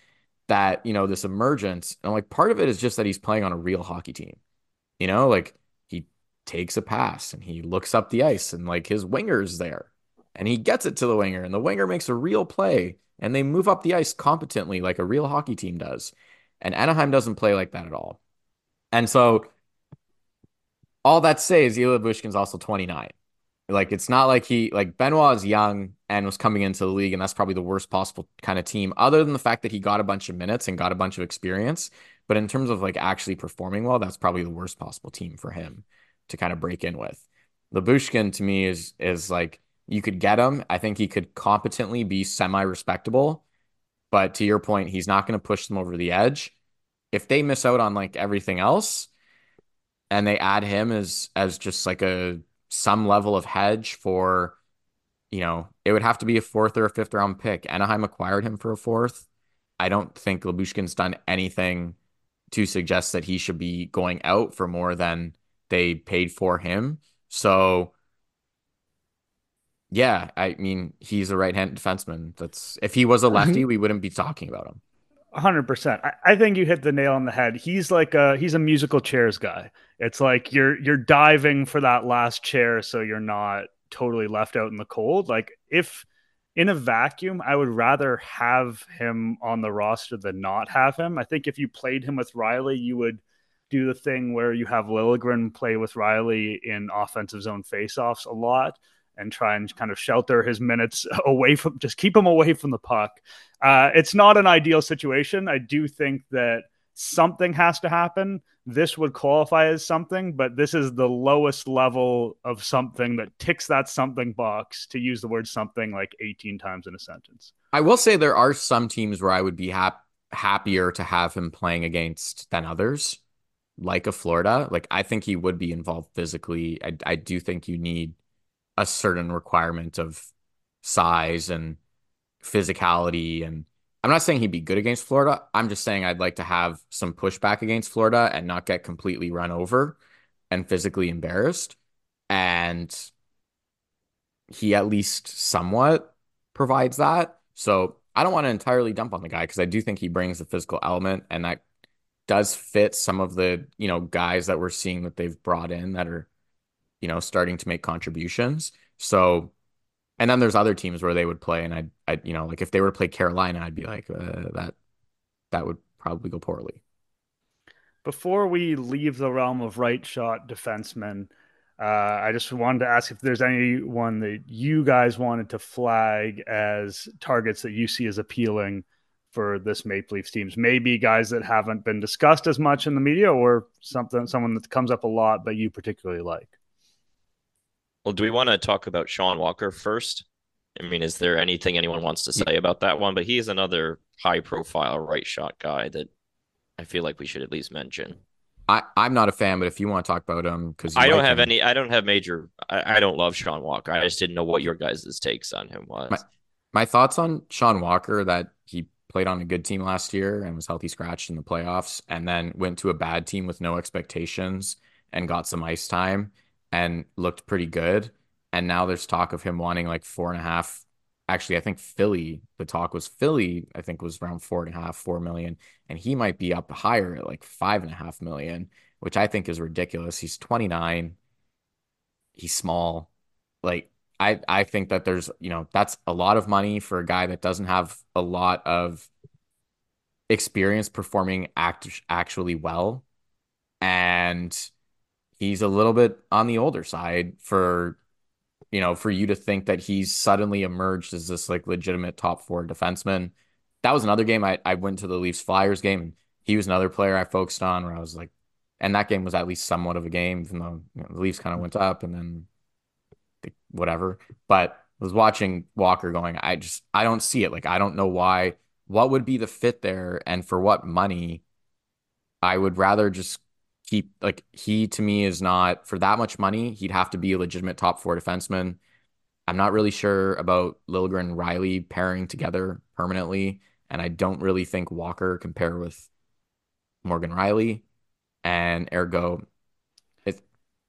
that, you know, this emergence. And like part of it is just that he's playing on a real hockey team. You know, like takes a pass and he looks up the ice and like his winger's there and he gets it to the winger and the winger makes a real play and they move up the ice competently like a real hockey team does. And Anaheim doesn't play like that at all. And so all that says Ilya Lyubushkin's also 29. Like it's not like he like Benoit is young and was coming into the league, and that's probably the worst possible kind of team, other than the fact that he got a bunch of minutes and got a bunch of experience. But in terms of like actually performing well, that's probably the worst possible team for him to kind of break in with. Lyubushkin to me is is like you could get him. I think he could competently be semi-respectable, but to your point, he's not going to push them over the edge. If they miss out on like everything else, and they add him as as just like a some level of hedge for, you know, it would have to be a fourth or a fifth round pick. Anaheim acquired him for a fourth. I don't think Lyubushkin's done anything to suggest that he should be going out for more than they paid for him. So, yeah, I mean, he's a right-handed defenseman. That's if he was a lefty, we wouldn't be talking about him hundred percent. I think you hit the nail on the head. He's like a he's a musical chairs guy. It's like you're you're diving for that last chair so you're not totally left out in the cold. Like if in a vacuum, I would rather have him on the roster than not have him. I think if you played him with Rielly, you would do the thing where you have Liljegren play with Rielly in offensive zone faceoffs a lot and try and kind of shelter his minutes away from just keep him away from the puck. Uh, it's not an ideal situation. I do think that something has to happen. This would qualify as something, but this is the lowest level of something that ticks that something box to use the word something like 18 times in a sentence. I will say there are some teams where I would be hap- happier to have him playing against than others, like a Florida. Like I think he would be involved physically. I, I do think you need a certain requirement of size and physicality and I'm not saying he'd be good against Florida. I'm just saying I'd like to have some pushback against Florida and not get completely run over and physically embarrassed. And he at least somewhat provides that. So I don't want to entirely dump on the guy because I do think he brings the physical element and that does fit some of the, you know, guys that we're seeing that they've brought in that are, you know, starting to make contributions. So, and then there's other teams where they would play and I'd, i you know, like if they were to play Carolina, I'd be like, uh, that, that would probably go poorly. Before we leave the realm of right shot defensemen, uh, I just wanted to ask if there's anyone that you guys wanted to flag as targets that you see as appealing for this Maple Leafs teams. Maybe guys that haven't been discussed as much in the media, or something someone that comes up a lot but you particularly like. Well, do we want to talk about Sean Walker first? I mean, is there anything anyone wants to say about that one? But he is another high profile right shot guy that I feel like we should at least mention. I, I'm not a fan, but if you want to talk about him, because I don't have him, any, I don't have major, I, I, don't love Sean Walker. I just didn't know what your guys' takes on him was. My, my thoughts on Sean Walker that he played on a good team last year and was healthy scratched in the playoffs, and then went to a bad team with no expectations and got some ice time and looked pretty good. And now there's talk of him wanting like four and a half actually, I think Philly, the talk was Philly, I think was around four and a half, four million, and he might be up higher at like five and a half million, which I think is ridiculous. He's 29, he's small. Like, I, I think that there's, you know, that's a lot of money for a guy that doesn't have a lot of experience performing act actually well. And he's a little bit on the older side for you know, for you to think that he's suddenly emerged as this like legitimate top four defenseman. That was another game I, I went to the Leafs Flyers game and he was another player I focused on where I was like, and that game was at least somewhat of a game, even though you know, the Leafs kind of went up and then whatever. But I was watching Walker going, I just, I don't see it. Like, I don't know why, what would be the fit there and for what money. I would rather just keep like he to me is not for that much money. He'd have to be a legitimate top four defenseman. I'm not really sure about Liljegren Rielly pairing together permanently, and I don't really think Walker pair with Morgan Rielly, and ergo, it's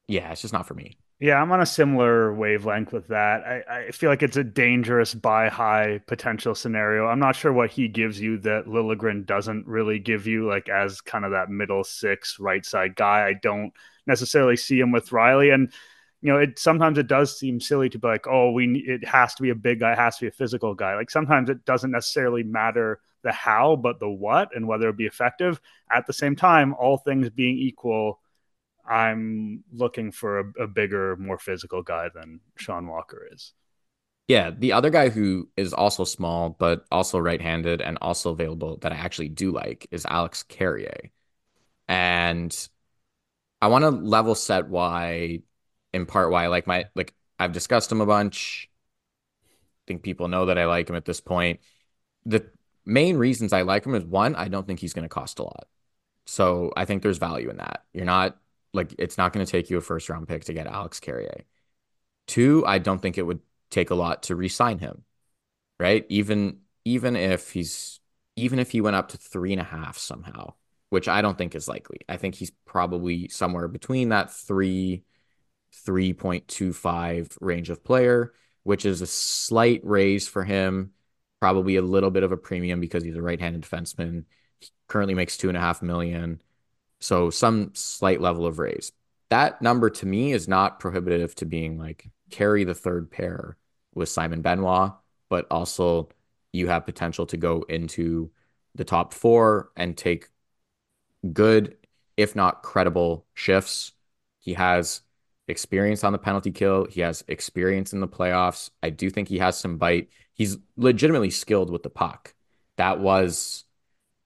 yeah, it's just not for me. Yeah, I'm on a similar wavelength with that. I, I feel like it's a dangerous buy high potential scenario. I'm not sure what he gives you that Liljegren doesn't really give you, like as kind of that middle six right side guy. I don't necessarily see him with Rielly. and you know, it sometimes it does seem silly to be like, oh, we it has to be a big guy, it has to be a physical guy. Like sometimes it doesn't necessarily matter the how, but the what and whether it be effective. At the same time, all things being equal I'm looking for a, a bigger, more physical guy than Sean Walker is. Yeah, the other guy who is also small but also right-handed and also available that I actually do like is Alex Carrier. And I want to level set why in part why I like my like I've discussed him a bunch. I think people know that I like him at this point. The main reasons I like him is one, I don't think he's going to cost a lot. So I think there's value in that. You're not like it's not going to take you a first round pick to get Alex Carrier. Two, I don't think it would take a lot to re-sign him. Right? Even even if he's even if he went up to three and a half somehow, which I don't think is likely. I think he's probably somewhere between that three, 3.25 range of player, which is a slight raise for him, probably a little bit of a premium because he's a right-handed defenseman. He currently makes two and a half million. So some slight level of raise. That number to me is not prohibitive to being like carry the third pair with Simon Benoit, but also you have potential to go into the top four and take good, if not credible, shifts. He has experience on the penalty kill. He has experience in the playoffs. I do think he has some bite. He's legitimately skilled with the puck. That was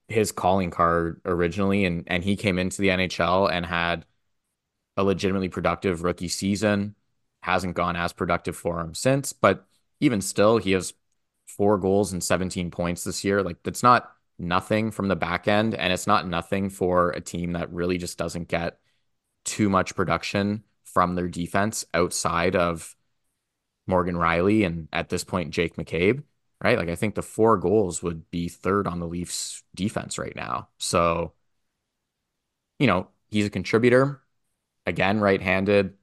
his calling card originally, and and he came into the NHL and had a legitimately productive rookie season. Hasn't gone as productive for him since, but even still, he has four goals and 17 points this year. Like that's not nothing from the back end, and it's not nothing for a team that really just doesn't get too much production from their defense outside of Morgan Rielly and at this point Jake McCabe right? Like I think the four goals would be third on the Leafs defense right now. So, you know, he's a contributor. Again, right-handed.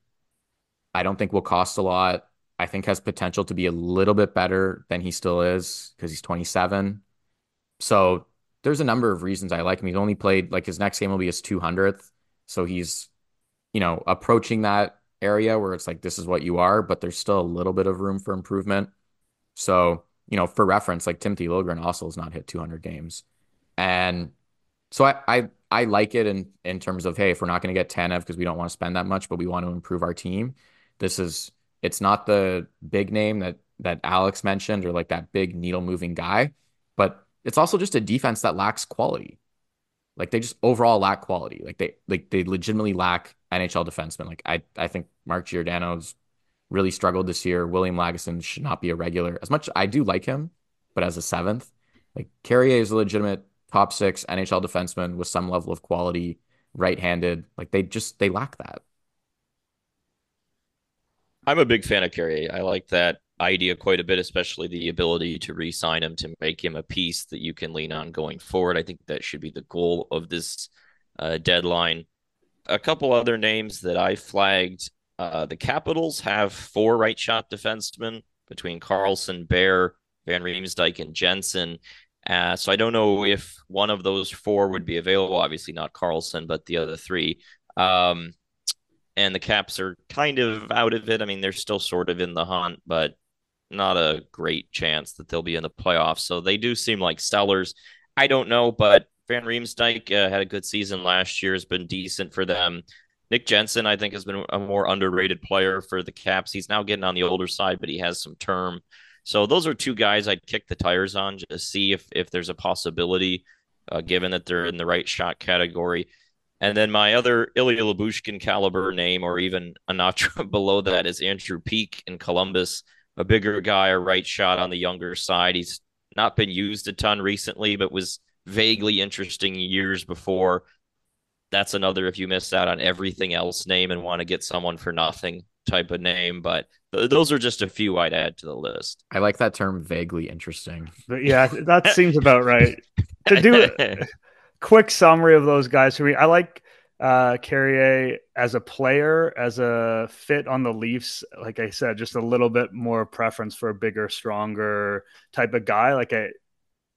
I don't think will cost a lot. I think has potential to be a little bit better than he still is because he's 27. So there's a number of reasons I like him. He's only played like his next game will be his 200th. So he's, you know, approaching that area where it's like, this is what you are, but there's still a little bit of room for improvement. So, you know, for reference, like Timothy Liljegren also has not hit 200 games. And so I, I, I like it in, in terms of, hey, if we're not going to get Tanev because we don't want to spend that much, but we want to improve our team, this is it's not the big name that that Alex mentioned or like that big needle moving guy, but it's also just a defense that lacks quality. Like they just overall lack quality. Like they like they legitimately lack NHL defensemen. Like I I think Mark Giordano's really struggled this year. William Lagesson should not be a regular. As much I do like him, but as a seventh, like Carrier is a legitimate top six NHL defenseman with some level of quality, right-handed. Like they just they lack that. I'm a big fan of Carrier. I like that idea quite a bit, especially the ability to re-sign him to make him a piece that you can lean on going forward. I think that should be the goal of this uh, deadline. A couple other names that I flagged: uh, the Capitals have four right shot defensemen between Carlson, Bear, Van Riemsdyk, and Jensen. Uh, so I don't know if one of those four would be available. Obviously not Carlson, but the other three. Um, and the Caps are kind of out of it. I mean, they're still sort of in the hunt, but not a great chance that they'll be in the playoffs. So they do seem like sellers. I don't know, but Van Riemsdyk uh, had a good season last year, has been decent for them. Nick Jensen, I think, has been a more underrated player for the Caps. He's now getting on the older side, but he has some term. So those are two guys I'd kick the tires on to see if if there's a possibility, uh, given that they're in the right shot category. And then my other Ilya Lyubushkin caliber name, or even a notch below that, is Andrew Peeke in Columbus, a bigger guy, a right shot on the younger side. He's not been used a ton recently, but was vaguely interesting years before. That's another if you miss out on everything else name and want to get someone for nothing type of name. But th- those are just a few I'd add to the list. I like that term vaguely interesting. But yeah, that seems about right. To do a quick summary of those guys for me. I like uh Carrier as a player, as a fit on the Leafs. Like I said, just a little bit more preference for a bigger, stronger type of guy. Like I,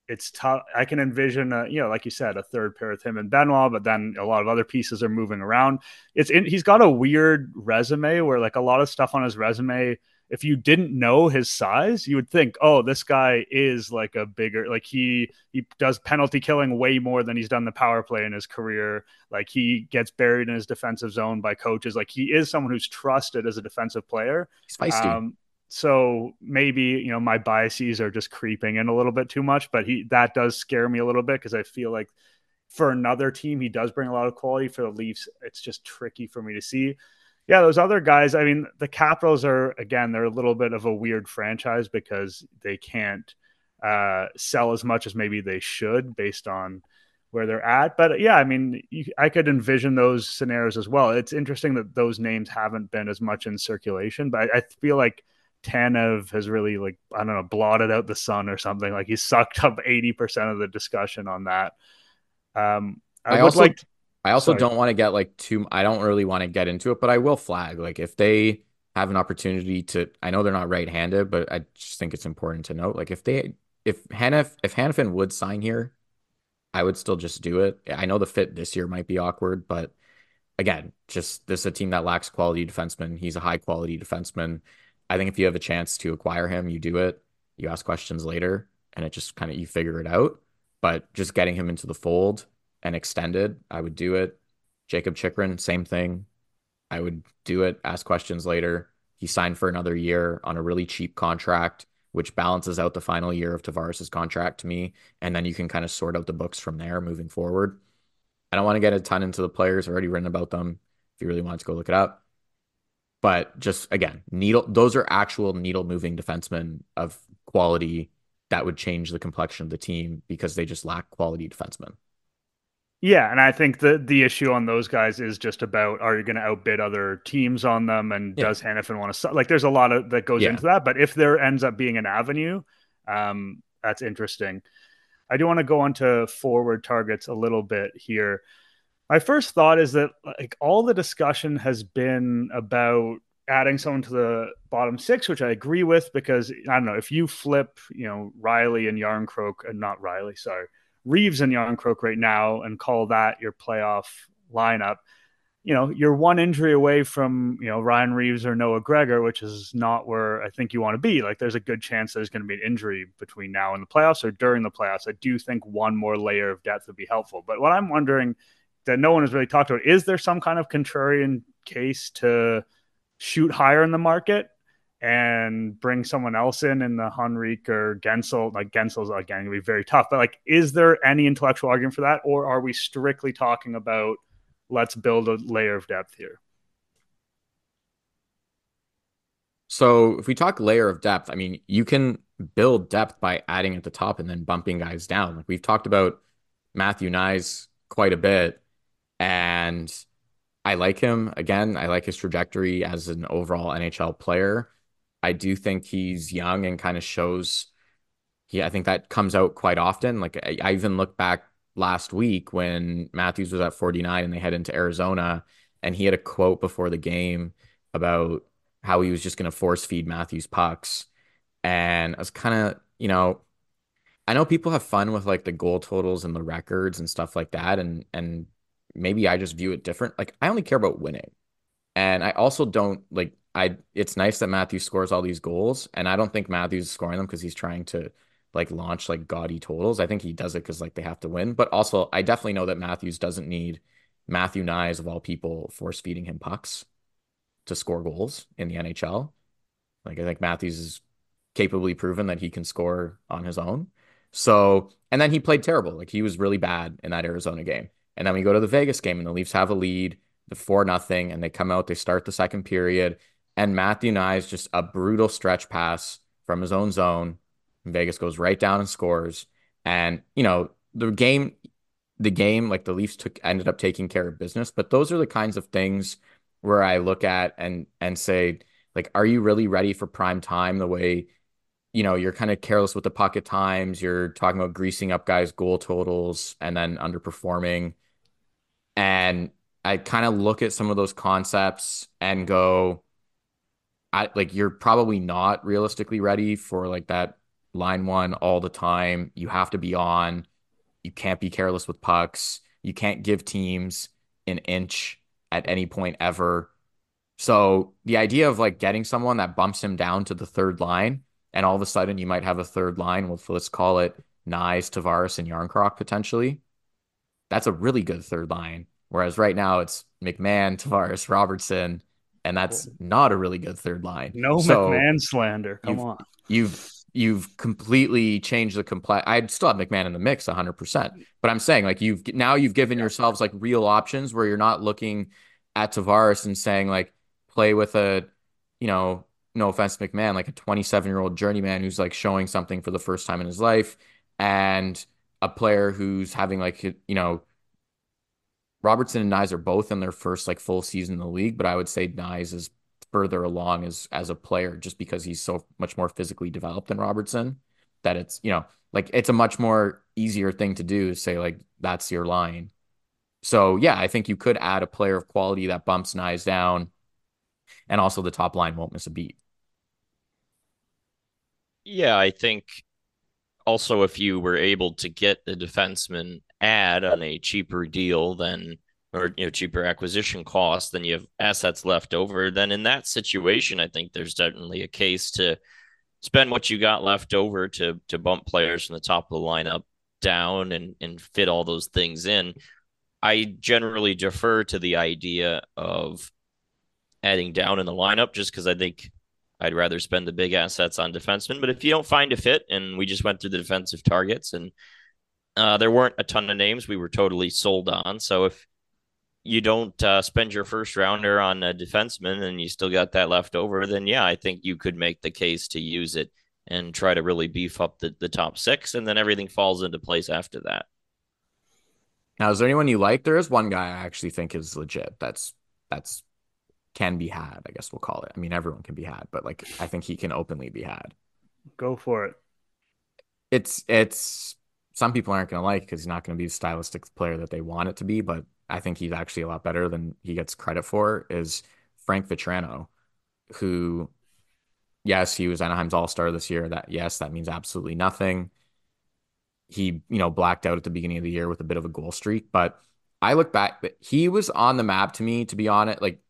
it's tough. I can envision, a, you know, like you said, a third pair with him and Benoit, but then a lot of other pieces are moving around. It's in, he's got a weird resume where like a lot of stuff on his resume if you didn't know his size, you would think, oh, this guy is like a bigger, like he he does penalty killing way more than he's done the power play in his career. Like he gets buried in his defensive zone by coaches. Like he is someone who's trusted as a defensive player. He's feisty. Um, so maybe you know my biases are just creeping in a little bit too much, but he that does scare me a little bit because I feel like for another team he does bring a lot of quality. For the Leafs, it's just tricky for me to see yeah, those other guys. I mean, the Capitals are again, they're a little bit of a weird franchise because they can't uh, sell as much as maybe they should based on where they're at. But yeah, I mean, you, I could envision those scenarios as well. It's interesting that those names haven't been as much in circulation, but I, I feel like Tanev has really like I don't know blotted out the sun or something. Like he's sucked up eighty percent of the discussion on that. Um, I, I would also, like. I also Sorry. don't want to get like too. I don't really want to get into it, but I will flag like if they have an opportunity to. I know they're not right-handed, but I just think it's important to note like if they if Hanif if Hanifin would sign here, I would still just do it. I know the fit this year might be awkward, but again, just this is a team that lacks quality defensemen. He's a high quality defenseman. I think if you have a chance to acquire him, you do it. You ask questions later, and it just kind of you figure it out. But just getting him into the fold and extended, I would do it. Jakob Chychrun, same thing. I would do it, ask questions later. He signed for another year on a really cheap contract, which balances out the final year of Tavares' contract to me. And then you can kind of sort out the books from there moving forward. I don't want to get a ton into the players. I've already written about them. If you really want to go look it up. But just again, needle those are actual needle moving defensemen of quality that would change the complexion of the team because they just lack quality defensemen. Yeah, and I think the the issue on those guys is just about are you going to outbid other teams on them, and yeah. does Hanifin want to like? There's a lot of that goes yeah. into that, but if there ends up being an avenue, um, that's interesting. I do want to go on to forward targets a little bit here. My first thought is that like all the discussion has been about adding someone to the bottom six, which I agree with because I don't know if you flip, you know, Rielly and Jarnkrok, and uh, not Rielly, sorry, Reaves and Jarnkrok right now, and call that your playoff lineup. You know, you're one injury away from you know Ryan Reaves or Noah Gregor, which is not where I think you want to be. Like, there's a good chance there's going to be an injury between now and the playoffs or during the playoffs. I do think one more layer of depth would be helpful. But what I'm wondering that no one has really talked about is there some kind of contrarian case to shoot higher in the market and bring someone else in in the Henrique or Guentzel. Like Guentzel's again gonna be very tough, but like, is there any intellectual argument for that, or are we strictly talking about let's build a layer of depth here? So if we talk layer of depth, I mean, you can build depth by adding at the top and then bumping guys down. Like we've talked about Matthew Knies quite a bit, and I like him. Again, I like his trajectory as an overall NHL player. I do think he's young and kind of shows. Yeah, I think that comes out quite often. Like I, I even look back last week when Matthews was at 49 and they head into Arizona, and he had a quote before the game about how he was just going to force feed Matthews pucks. And I was kind of, you know, I know people have fun with like the goal totals and the records and stuff like that. And, and maybe I just view it different. Like I only care about winning. And I also don't like I it's nice that Matthews scores all these goals. And I don't think Matthews is scoring them because he's trying to like launch like gaudy totals. I think he does it because like they have to win. But also I definitely know that Matthews doesn't need Matthew Knies of all people force feeding him pucks to score goals in the NHL. Like I think Matthews is capably proven that he can score on his own. So and then he played terrible. Like he was really bad in that Arizona game. And then we go to the Vegas game and the Leafs have a lead, the four nothing, and they come out, they start the second period, and Matthew Knies just a brutal stretch pass from his own zone. Vegas goes right down and scores. And you know, the game the game, like the Leafs took ended up taking care of business. But those are the kinds of things where I look at and and say, like, are you really ready for prime time the way you know, you're kind of careless with the pocket times. You're talking about greasing up guys' goal totals and then underperforming. And I kind of look at some of those concepts and go, I like you're probably not realistically ready for like that line one all the time. You have to be on. You can't be careless with pucks. You can't give teams an inch at any point ever. So the idea of like getting someone that bumps him down to the third line, and all of a sudden you might have a third line with let's call it Knies, Tavares, and Jarnkrok potentially that's a really good third line. Whereas right now it's McMann, Tavares, Robertson, and that's not a really good third line. No so McMann slander. Come you've, on. You've you've completely changed the complex. I'd still have McMann in the mix 100%. But I'm saying like you've now you've given yourselves like real options where you're not looking at Tavares and saying like play with a, you know, no offense McMann, like a 27 year old journeyman who's like showing something for the first time in his life and a player who's having like you know Robertson and Knies are both in their first like full season in the league, but I would say Knies is further along as as a player just because he's so much more physically developed than Robertson that it's you know like it's a much more easier thing to do say like that's your line. So yeah, I think you could add a player of quality that bumps Knies down, and also the top line won't miss a beat. Yeah, I think also if you were able to get a defenseman add on a cheaper deal than or you know cheaper acquisition cost then you have assets left over then in that situation i think there's definitely a case to spend what you got left over to to bump players from the top of the lineup down and and fit all those things in. I generally defer to the idea of adding down in the lineup just because i think I'd rather spend the big assets on defensemen. But if you don't find a fit, and we just went through the defensive targets, and uh, there weren't a ton of names we were totally sold on. So if you don't uh, spend your first rounder on a defenseman and you still got that left over, then yeah, I think you could make the case to use it and try to really beef up the, the top six, and then everything falls into place after that. Now, is there anyone you like? There is one guy I actually think is legit. That's that's can be had, I guess we'll call it. I mean, everyone can be had, but like I think he can openly be had. Go for it. It's it's some people aren't going to like because he's not going to be the stylistic player that they want it to be, but I think he's actually a lot better than he gets credit for. Is Frank Vatrano, who, yes, he was Anaheim's All Star this year. That yes, that means absolutely nothing. He, you know, blacked out at the beginning of the year with a bit of a goal streak, but I look back, he was on the map to me, to be honest. Like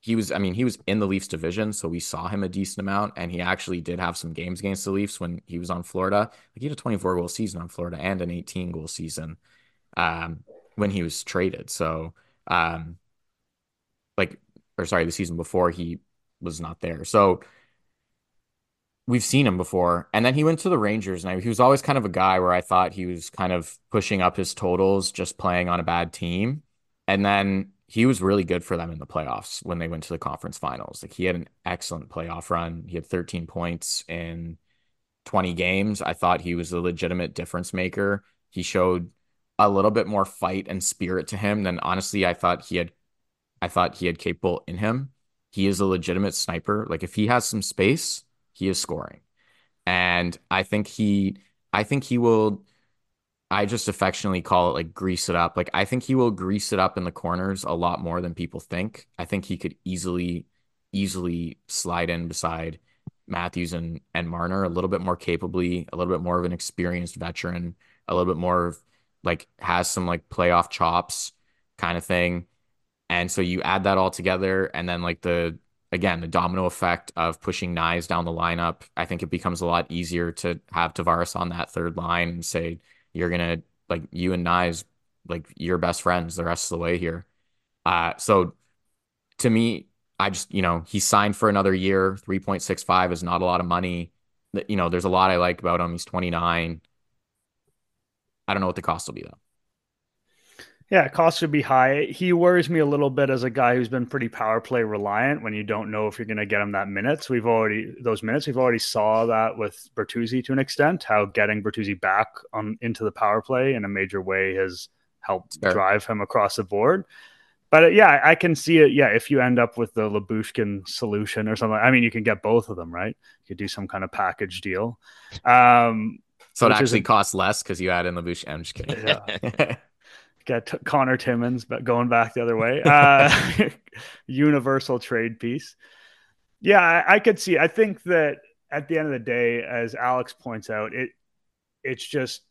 he was, I mean, he was in the Leafs division, so we saw him a decent amount, and he actually did have some games against the Leafs when he was on Florida. Like he had a 24 goal season on Florida and an 18 goal season um, when he was traded. So, um, like, or sorry, the season before he was not there. So we've seen him before. And then he went to the Rangers, and I, he was always kind of a guy where I thought he was kind of pushing up his totals just playing on a bad team. And then he was really good for them in the playoffs when they went to the conference finals. Like he had an excellent playoff run. He had 13 points in 20 games. I thought he was a legitimate difference maker. He showed a little bit more fight and spirit to him than honestly I thought he had I thought he had capable in him. He is a legitimate sniper. Like if he has some space, he is scoring. And I think he I think he will I just affectionately call it like grease it up. Like I think he will grease it up in the corners a lot more than people think. I think he could easily, easily slide in beside Matthews and and Marner a little bit more capably, a little bit more of an experienced veteran, a little bit more of like has some like playoff chops kind of thing. And so you add that all together, and then like the again the domino effect of pushing Knies down the lineup. I think it becomes a lot easier to have Tavares on that third line and say you're gonna like you and Knies, like your best friends the rest of the way here. Uh, so to me, I just you know he signed for another year. Three point six five is not a lot of money. You know, there's a lot I like about him. He's 29. I don't know what the cost will be though. Yeah, cost should be high. He worries me a little bit as a guy who's been pretty power play reliant when you don't know if you're going to get him that minutes. We've already those minutes. We've already saw that with Bertuzzi to an extent. How getting Bertuzzi back on into the power play in a major way has helped Fair. drive him across the board. But uh, yeah, I can see it. Yeah, if you end up with the Lyubushkin solution or something, I mean, you can get both of them, right? You could do some kind of package deal. Um, so it actually costs less because you add in Lyubushkin. I'm just kidding. Yeah. get t- Connor Timmins, but going back the other way. Uh, universal trade piece. Yeah, I, I, could see. I think that at the end of the day, as Alex points out, it it's just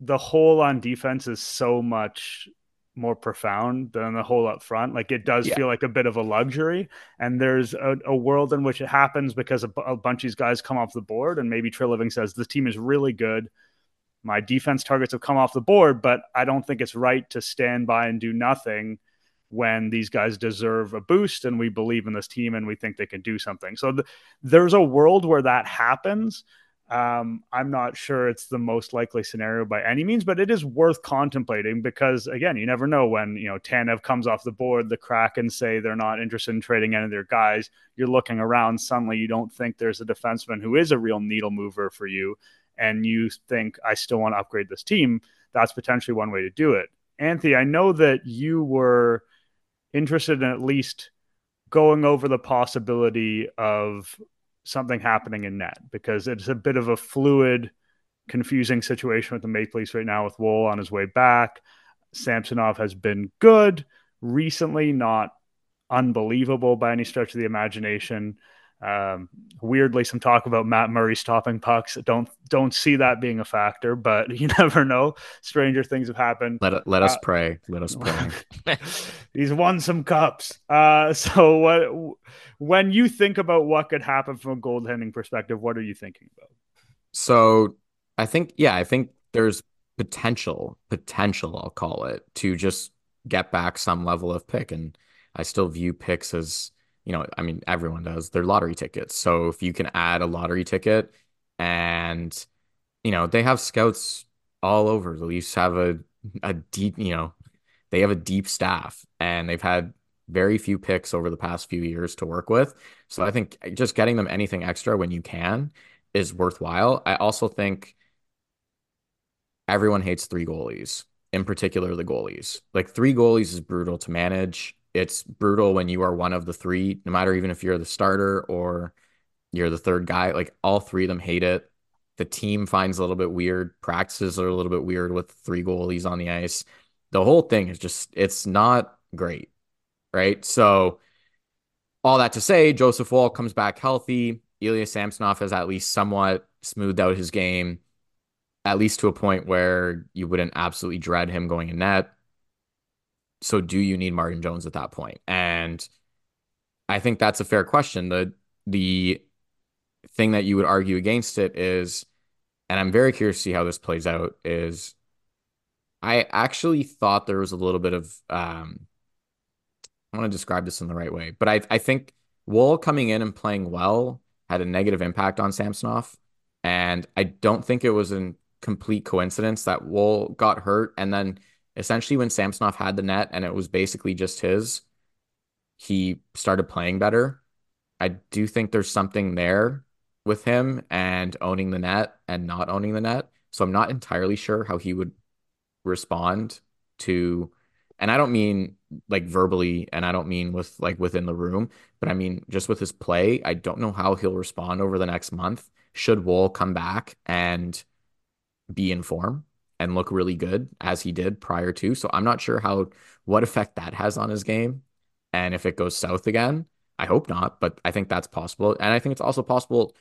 the hole on defense is so much more profound than the hole up front. Like it does yeah. feel like a bit of a luxury. And there's a, a world in which it happens because a, a, bunch of these guys come off the board. And maybe Treliving says the team is really good my defense targets have come off the board, but I don't think it's right to stand by and do nothing when these guys deserve a boost and we believe in this team and we think they can do something. So th- there's a world where that happens. Um, I'm not sure it's the most likely scenario by any means, but it is worth contemplating because again, you never know when you know Tanev comes off the board, the Kraken say they're not interested in trading any of their guys. You're looking around, suddenly you don't think there's a defenseman who is a real needle mover for you, and you think I still want to upgrade this team, that's potentially one way to do it. Anthony, I know that you were interested in at least going over the possibility of something happening in net because it's a bit of a fluid, confusing situation with the Maple Leafs right now with Woll on his way back. Samsonov has been good recently, not unbelievable by any stretch of the imagination. Um, weirdly, some talk about Matt Murray stopping pucks. Don't don't see that being a factor, but you never know. Stranger things have happened. Let let us uh, pray. Let us pray. he's won some cups. Uh, so what? When you think about what could happen from a goaltending perspective, what are you thinking about? So I think yeah, I think there's potential, potential. I'll call it to just get back some level of pick, and I still view picks as you know, I mean, everyone does. They're lottery tickets. So if you can add a lottery ticket and, you know, they have scouts all over. The Leafs have a, a deep, you know, they have a deep staff and they've had very few picks over the past few years to work with. So I think just getting them anything extra when you can is worthwhile. I also think everyone hates three goalies, in particular the goalies. Like three goalies is brutal to manage it's brutal when you are one of the three, no matter even if you're the starter or you're the third guy. Like all three of them hate it. The team finds a little bit weird. Practices are a little bit weird with three goalies on the ice. The whole thing is just, it's not great. Right. So all that to say, Joseph Woll comes back healthy. Ilya Samsonov has at least somewhat smoothed out his game, at least to a point where you wouldn't absolutely dread him going in net. So, do you need Martin Jones at that point? And I think that's a fair question. The the thing that you would argue against it is, and I'm very curious to see how this plays out, is I actually thought there was a little bit of um, I want to describe this in the right way, but I I think Woll coming in and playing well had a negative impact on Samsonov, and I don't think it was a complete coincidence that Woll got hurt, and then essentially when Samsonov had the net and it was basically just his, he started playing better. I do think there's something there with him and owning the net and not owning the net. So I'm not entirely sure how he would respond to and I don't mean like verbally and I don't mean with like within the room, but I mean just with his play. I don't know how he'll respond over the next month should Woll come back and be in form and look really good as he did prior to. So I'm not sure how what effect that has on his game and if it goes south again. I hope not, but I think that's possible. And I think it's also possible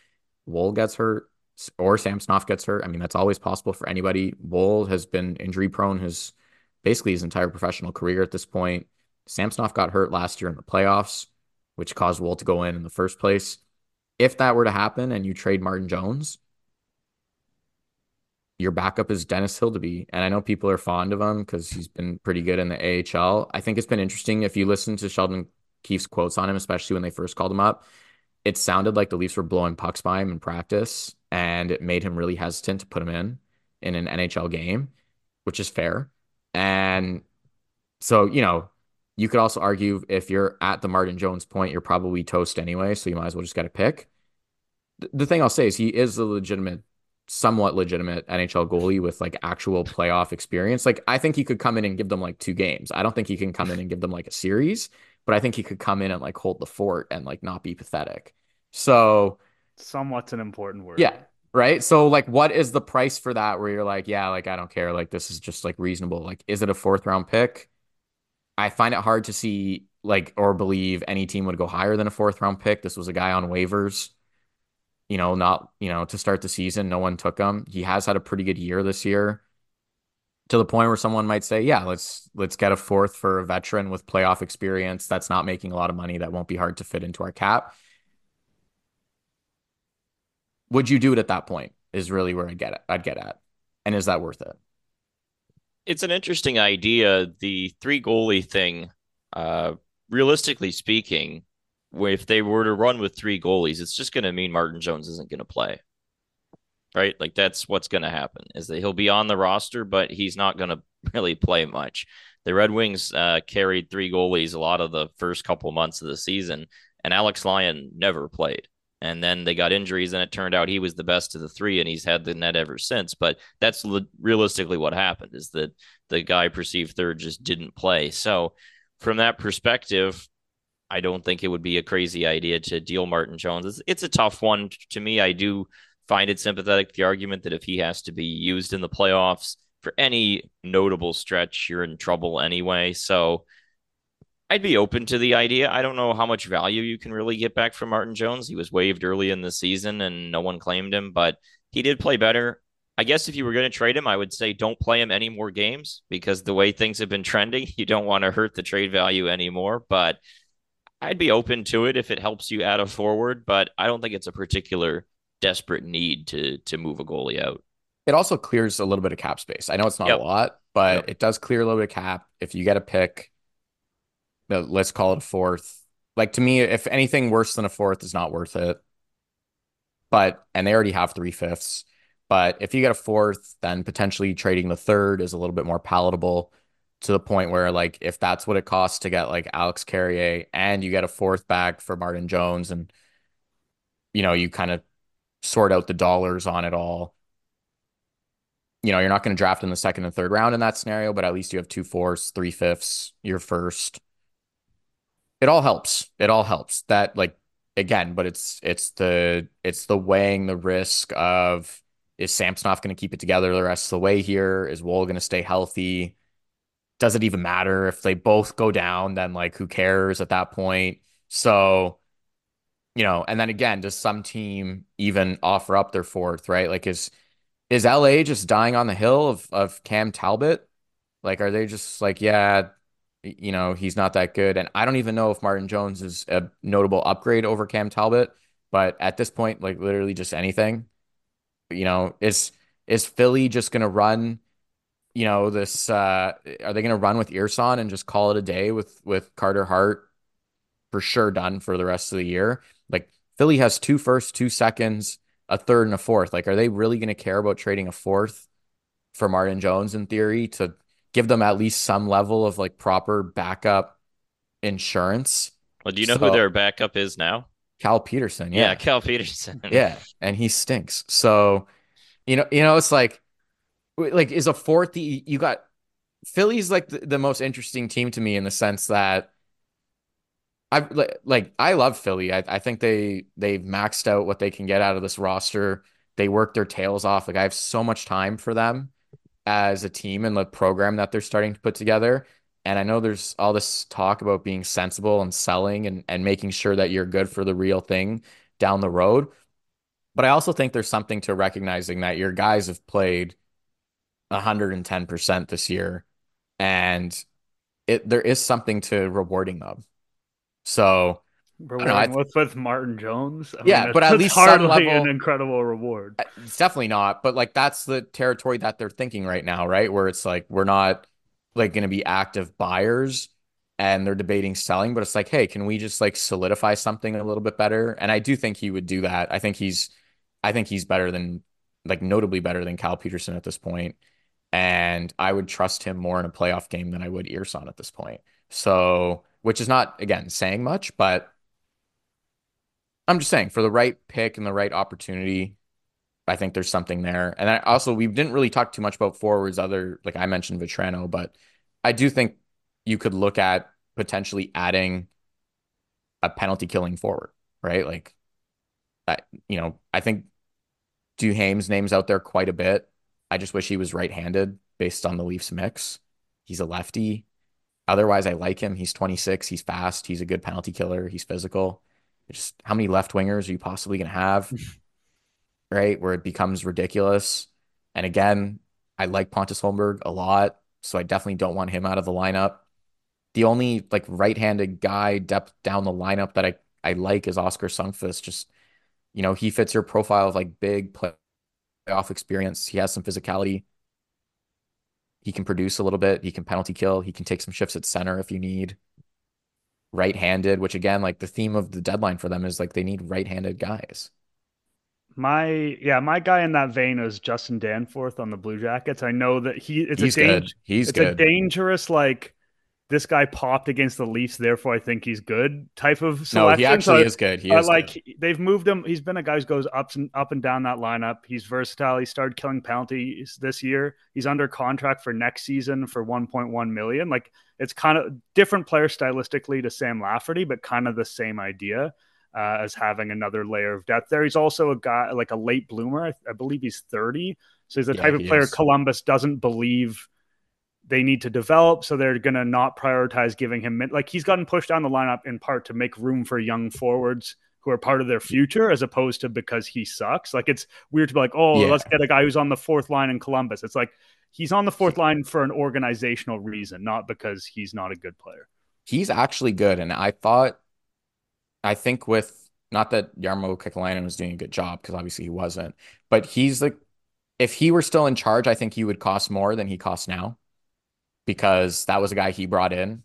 Woll gets hurt or Samsonov gets hurt. I mean, that's always possible for anybody. Woll has been injury prone his basically his entire professional career at this point. Samsonov got hurt last year in the playoffs, which caused Woll to go in in the first place. If that were to happen and you trade Martin Jones, your backup is Dennis Hildeby. And I know people are fond of him because he's been pretty good in the AHL. I think it's been interesting if you listen to Sheldon Keefe's quotes on him, especially when they first called him up. It sounded like the Leafs were blowing pucks by him in practice, and it made him really hesitant to put him in in an NHL game, which is fair. And so, you know, you could also argue if you're at the Martin Jones point, you're probably toast anyway. So you might as well just get a pick. The thing I'll say is he is a legitimate, somewhat legitimate NHL goalie with like actual playoff experience. Like I think he could come in and give them like two games. I don't think he can come in and give them like a series, but I think he could come in and like hold the fort and like not be pathetic. So somewhat's an important word. Yeah. Right. So, like, what is the price for that where you're like, yeah, like, I don't care. Like, this is just like reasonable. Like, is it a fourth round pick? I find it hard to see, like, or believe any team would go higher than a fourth round pick. This was a guy on waivers, you know, not, you know, to start the season. No one took him. He has had a pretty good year this year to the point where someone might say, yeah, let's, let's get a fourth for a veteran with playoff experience that's not making a lot of money that won't be hard to fit into our cap would you do it at that point? Is really where I'd get it. I'd get at, and is that worth it? It's an interesting idea. The three goalie thing, uh, realistically speaking, if they were to run with three goalies, it's just going to mean Martin Jones isn't going to play. Right? Like that's what's going to happen is that he'll be on the roster, but he's not going to really play much. The Red Wings uh, carried three goalies a lot of the first couple months of the season, and Alex Lyon never played and then they got injuries and it turned out he was the best of the three and he's had the net ever since but that's realistically what happened is that the guy perceived third just didn't play so from that perspective i don't think it would be a crazy idea to deal martin jones it's, it's a tough one to me i do find it sympathetic the argument that if he has to be used in the playoffs for any notable stretch you're in trouble anyway so I'd be open to the idea. I don't know how much value you can really get back from Martin Jones. He was waived early in the season and no one claimed him, but he did play better. I guess if you were going to trade him, I would say don't play him any more games because the way things have been trending, you don't want to hurt the trade value anymore. But I'd be open to it if it helps you add a forward, but I don't think it's a particular desperate need to to move a goalie out. It also clears a little bit of cap space. I know it's not yep. a lot, but yep. it does clear a little bit of cap. If you get a pick, let's call it a fourth. Like to me, if anything worse than a fourth is not worth it. But and they already have three fifths. But if you get a fourth, then potentially trading the third is a little bit more palatable to the point where like if that's what it costs to get like Alex Carrier and you get a fourth back for Martin Jones and you know, you kind of sort out the dollars on it all. You know, you're not going to draft in the second and third round in that scenario, but at least you have two fourths, three fifths, your first it all helps. It all helps. That like again, but it's it's the it's the weighing the risk of is Samsonov going to keep it together the rest of the way here? Is Woll going to stay healthy? Does it even matter if they both go down? Then like who cares at that point? So, you know, and then again, does some team even offer up their fourth, right? Like is is LA just dying on the hill of of Cam Talbot? Like, are they just like, yeah, you know, he's not that good? And I don't even know if Martin Jones is a notable upgrade over Cam Talbot, but at this point, like literally just anything. You know, is is Philly just gonna run, you know, this uh are they gonna run with Ersson and just call it a day with with Carter Hart for sure done for the rest of the year? Like Philly has two first, two seconds, a third, and a fourth. Like, are they really gonna care about trading a fourth for Martin Jones in theory to give them at least some level of like proper backup insurance? Well, do you know So- who their backup is now? Cal Petersen, Yeah, yeah. Cal Petersen. Yeah, and he stinks. So, you know, you know, it's like, like is a fourth. You, you got Philly's like the, the most interesting team to me in the sense that I like, like I love Philly. I, I think they they've maxed out what they can get out of this roster. They work their tails off. Like I have so much time for them as a team and the program that they're starting to put together. And I know there's all this talk about being sensible and selling and, and making sure that you're good for the real thing down the road. But I also think there's something to recognizing that your guys have played 110% this year and it there is something to rewarding them. So don't know, working with, with Martin Jones. I Yeah, mean, but at it's least some hardly level- an incredible reward. Uh, it's definitely not, but like that's the territory that they're thinking right now, right? Where it's like we're not like going to be active buyers and they're debating selling, but it's like, hey, can we just like solidify something a little bit better? And I do think he would do that. I think he's I think he's better than like notably better than Cal Petersen at this point. And I would trust him more in a playoff game than I would Ersson at this point. So, which is not again saying much, but I'm just saying for the right pick and the right opportunity, I think there's something there. And I also we didn't really talk too much about forwards other like I mentioned Vatrano, but I do think you could look at potentially adding a penalty killing forward, right? Like that, you know, I think Duhaime's name's out there quite a bit. I just wish he was right-handed based on the Leafs mix. He's a lefty. Otherwise, I like him. He's 26. He's fast. He's a good penalty killer. He's physical. Just how many left wingers are you possibly going to have? right? Where it becomes ridiculous. And again, I like Pontus Holmberg a lot. So I definitely don't want him out of the lineup. The only like right-handed guy depth down the lineup that I, I like is Oskar Sundqvist. Just, you know, he fits your profile of like big playoff experience. He has some physicality. He can produce a little bit. He can penalty kill. He can take some shifts at center if you need. Right-handed, which again, like the theme of the deadline for them is like they need right-handed guys. My yeah, my guy in that vein is Justin Danforth on the Blue Jackets. I know that he it's He's a good. He's it's a dangerous like this guy popped against the Leafs, therefore I think he's good type of selection. No, he actually I- is good. He I is like good. they've moved him. He's been a guy who goes up and up and down that lineup. He's versatile. He started killing penalties this year. He's under contract for next season for 1.1 million. Like it's kind of different player stylistically to Sam Lafferty, but kind of the same idea uh, as having another layer of depth there. He's also a guy like a late bloomer. I, I believe he's 30. So he's the Yeah, type of player is. Columbus doesn't believe they need to develop, so they're going to not prioritize giving him min- like he's gotten pushed down the lineup in part to make room for young forwards who are part of their future, as opposed to because he sucks. Like it's weird to be like, oh, Yeah. let's get a guy who's on the fourth line in Columbus. It's like he's on the fourth line for an organizational reason, not because he's not a good player. He's actually good. And I thought, I think with not that Jarmo Kekalainen was doing a good job because obviously he wasn't, but he's like, if he were still in charge, I think he would cost more than he costs now because that was a guy he brought in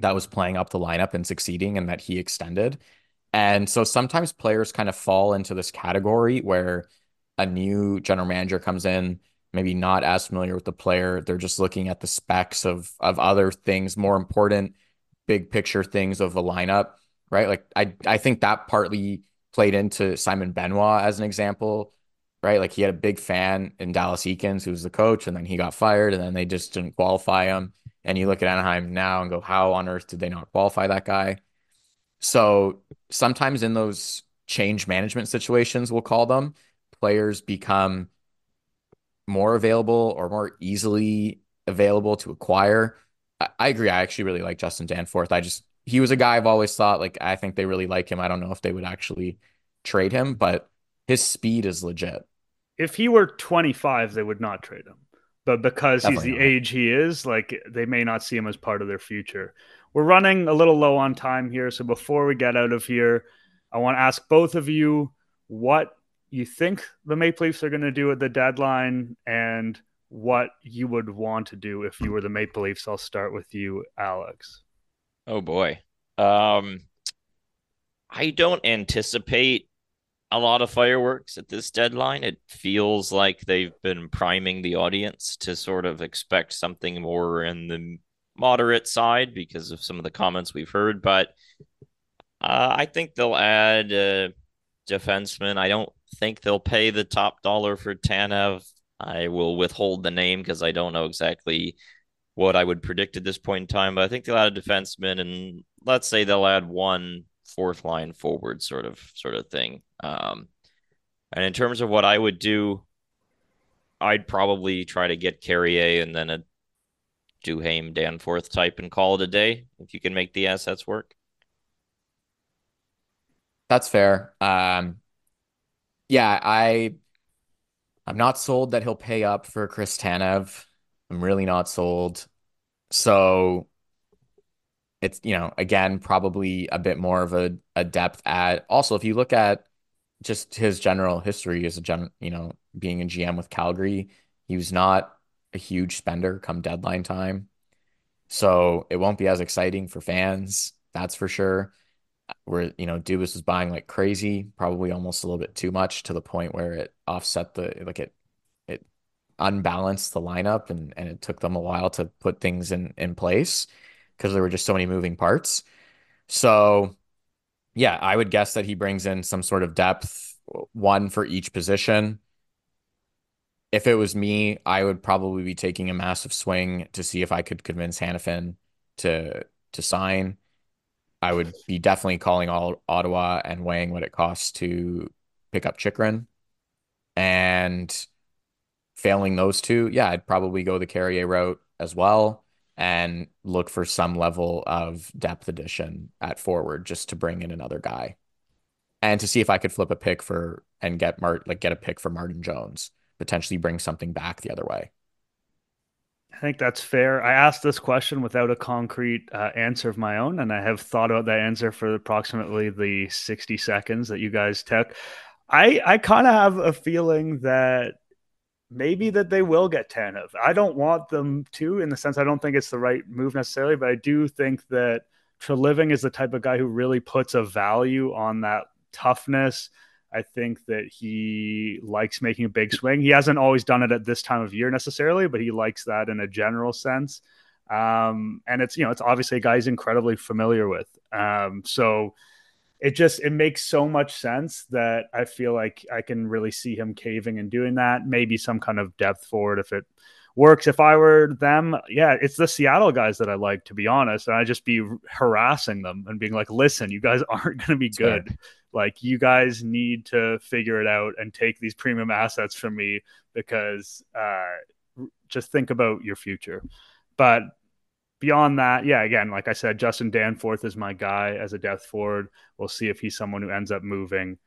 that was playing up the lineup and succeeding and that he extended. And so sometimes players kind of fall into this category where a new general manager comes in, maybe not as familiar with the player. They're just looking at the specs of of other things, more important, big picture things of the lineup, right? Like I I think that partly played into Simon Benoit as an example, right? Like he had a big fan in Dallas Eakins, who was the coach, and then he got fired, and then they just didn't qualify him. And you look at Anaheim now and go, how on earth did they not qualify that guy? So sometimes in those change management situations, we'll call them, players become more available or more easily available to acquire. I, I agree. I actually really like Justin Danforth. I just he was a guy I've always thought like I think they really like him. I don't know if they would actually trade him, but his speed is legit. If he were 25, they would not trade him. But because Definitely he's the not. age he is, like they may not see him as part of their future. We're running a little low on time here, so before we get out of here, I want to ask both of you what you think the Maple Leafs are going to do at the deadline and what you would want to do if you were the Maple Leafs. I'll start with you, Alex. Oh boy. Um, I don't anticipate a lot of fireworks at this deadline. It feels like they've been priming the audience to sort of expect something more in the moderate side because of some of the comments we've heard. But uh, I think they'll add a defenseman. I don't think they'll pay the top dollar for Tanev. I will withhold the name because I don't know exactly what I would predict at this point in time. But I think they'll add a defenseman, and let's say they'll add one fourth line forward sort of sort of thing. Um, and in terms of what I would do, I'd probably try to get Carrier and then a Duhaime Danforth type and call it a day if you can make the assets work. That's fair. Um, yeah, I I'm not sold that he'll pay up for Chris Tanev. I'm really not sold. So it's, you know, again, probably a bit more of a, a depth at Also, if you look at just his general history as a gen, you know, being a GM with Calgary, he was not a huge spender come deadline time. So it won't be as exciting for fans, that's for sure. Where, you know, Dubas was buying like crazy, probably almost a little bit too much to the point where it offset the like it it unbalanced the lineup and and it took them a while to put things in in place because there were just so many moving parts. So yeah, I would guess that he brings in some sort of depth, one for each position. If it was me, I would probably be taking a massive swing to see if I could convince Hanifin to to sign. I would be definitely calling all Ottawa and weighing what it costs to pick up Chychrun. And failing those two, yeah, I'd probably go the Carrier route as well and look for some level of depth addition at forward just to bring in another guy. And to see if I could flip a pick for and get Mart like get a pick for Martin Jones, potentially bring something back the other way. I think that's fair. I asked this question without a concrete uh, answer of my own, and I have thought about that answer for approximately the 60 seconds that you guys took. I I kind of have a feeling that maybe that they will get Tanev. I don't want them to, in the sense I don't think it's the right move necessarily, but I do think that Treliving is the type of guy who really puts a value on that toughness. I think that he likes making a big swing. He hasn't always done it at this time of year necessarily, but he likes that in a general sense. Um, and it's you know it's obviously a guy he's incredibly familiar with. Um, so it just it makes so much sense that I feel like I can really see him caving and doing that. Maybe some kind of depth forward if it works. If I were them, yeah, it's the Seattle guys that I like to be honest, and I just be harassing them and being like, "Listen, you guys aren't going to be good. Like you guys need to figure it out and take these premium assets from me because uh, just think about your future." But beyond that, yeah, again, like I said, Justin Danforth is my guy as a depth forward. We'll see if he's someone who ends up moving.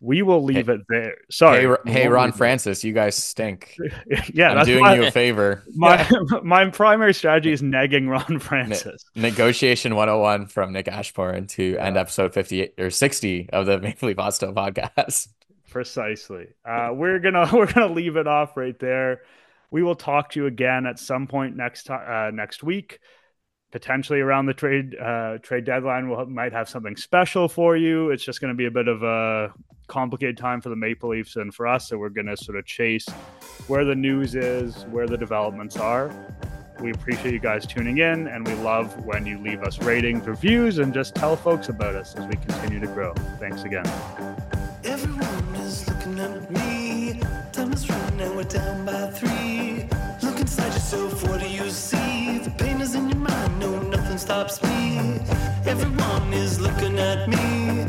We will leave hey, it there. Sorry. Hey, hey Ron Francis, you guys stink. yeah, I'm doing my, you a favor. My my primary strategy is negging Ron Francis. Ne- negotiation 101 from Nick Ashbourne to yeah. end episode 58 or 60 of the Maple Leafs Hotstove podcast. Precisely. Uh, we're gonna we're gonna leave it off right there. We will talk to you again at some point next uh, next week. Potentially around the trade uh, trade deadline we we'll, might have something special for you. It's just going to be a bit of a complicated time for the maple leafs and for us so we're going to sort of chase where the news is where the developments are. We appreciate you guys tuning in and we love when you leave us ratings reviews and just tell folks about us as we continue to grow. Thanks again. Everyone is looking at me time is running we're down by three. Look inside yourself what do you see? The pain is in your mind no nothing stops me. Everyone is looking at me.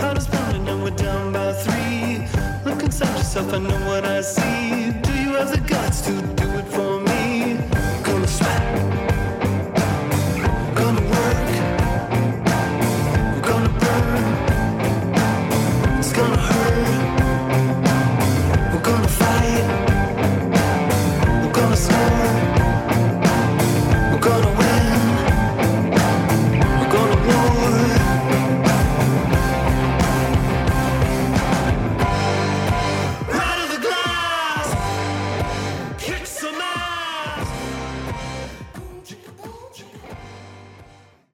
Heart is pounding and we're down by three. Look inside yourself i know what i see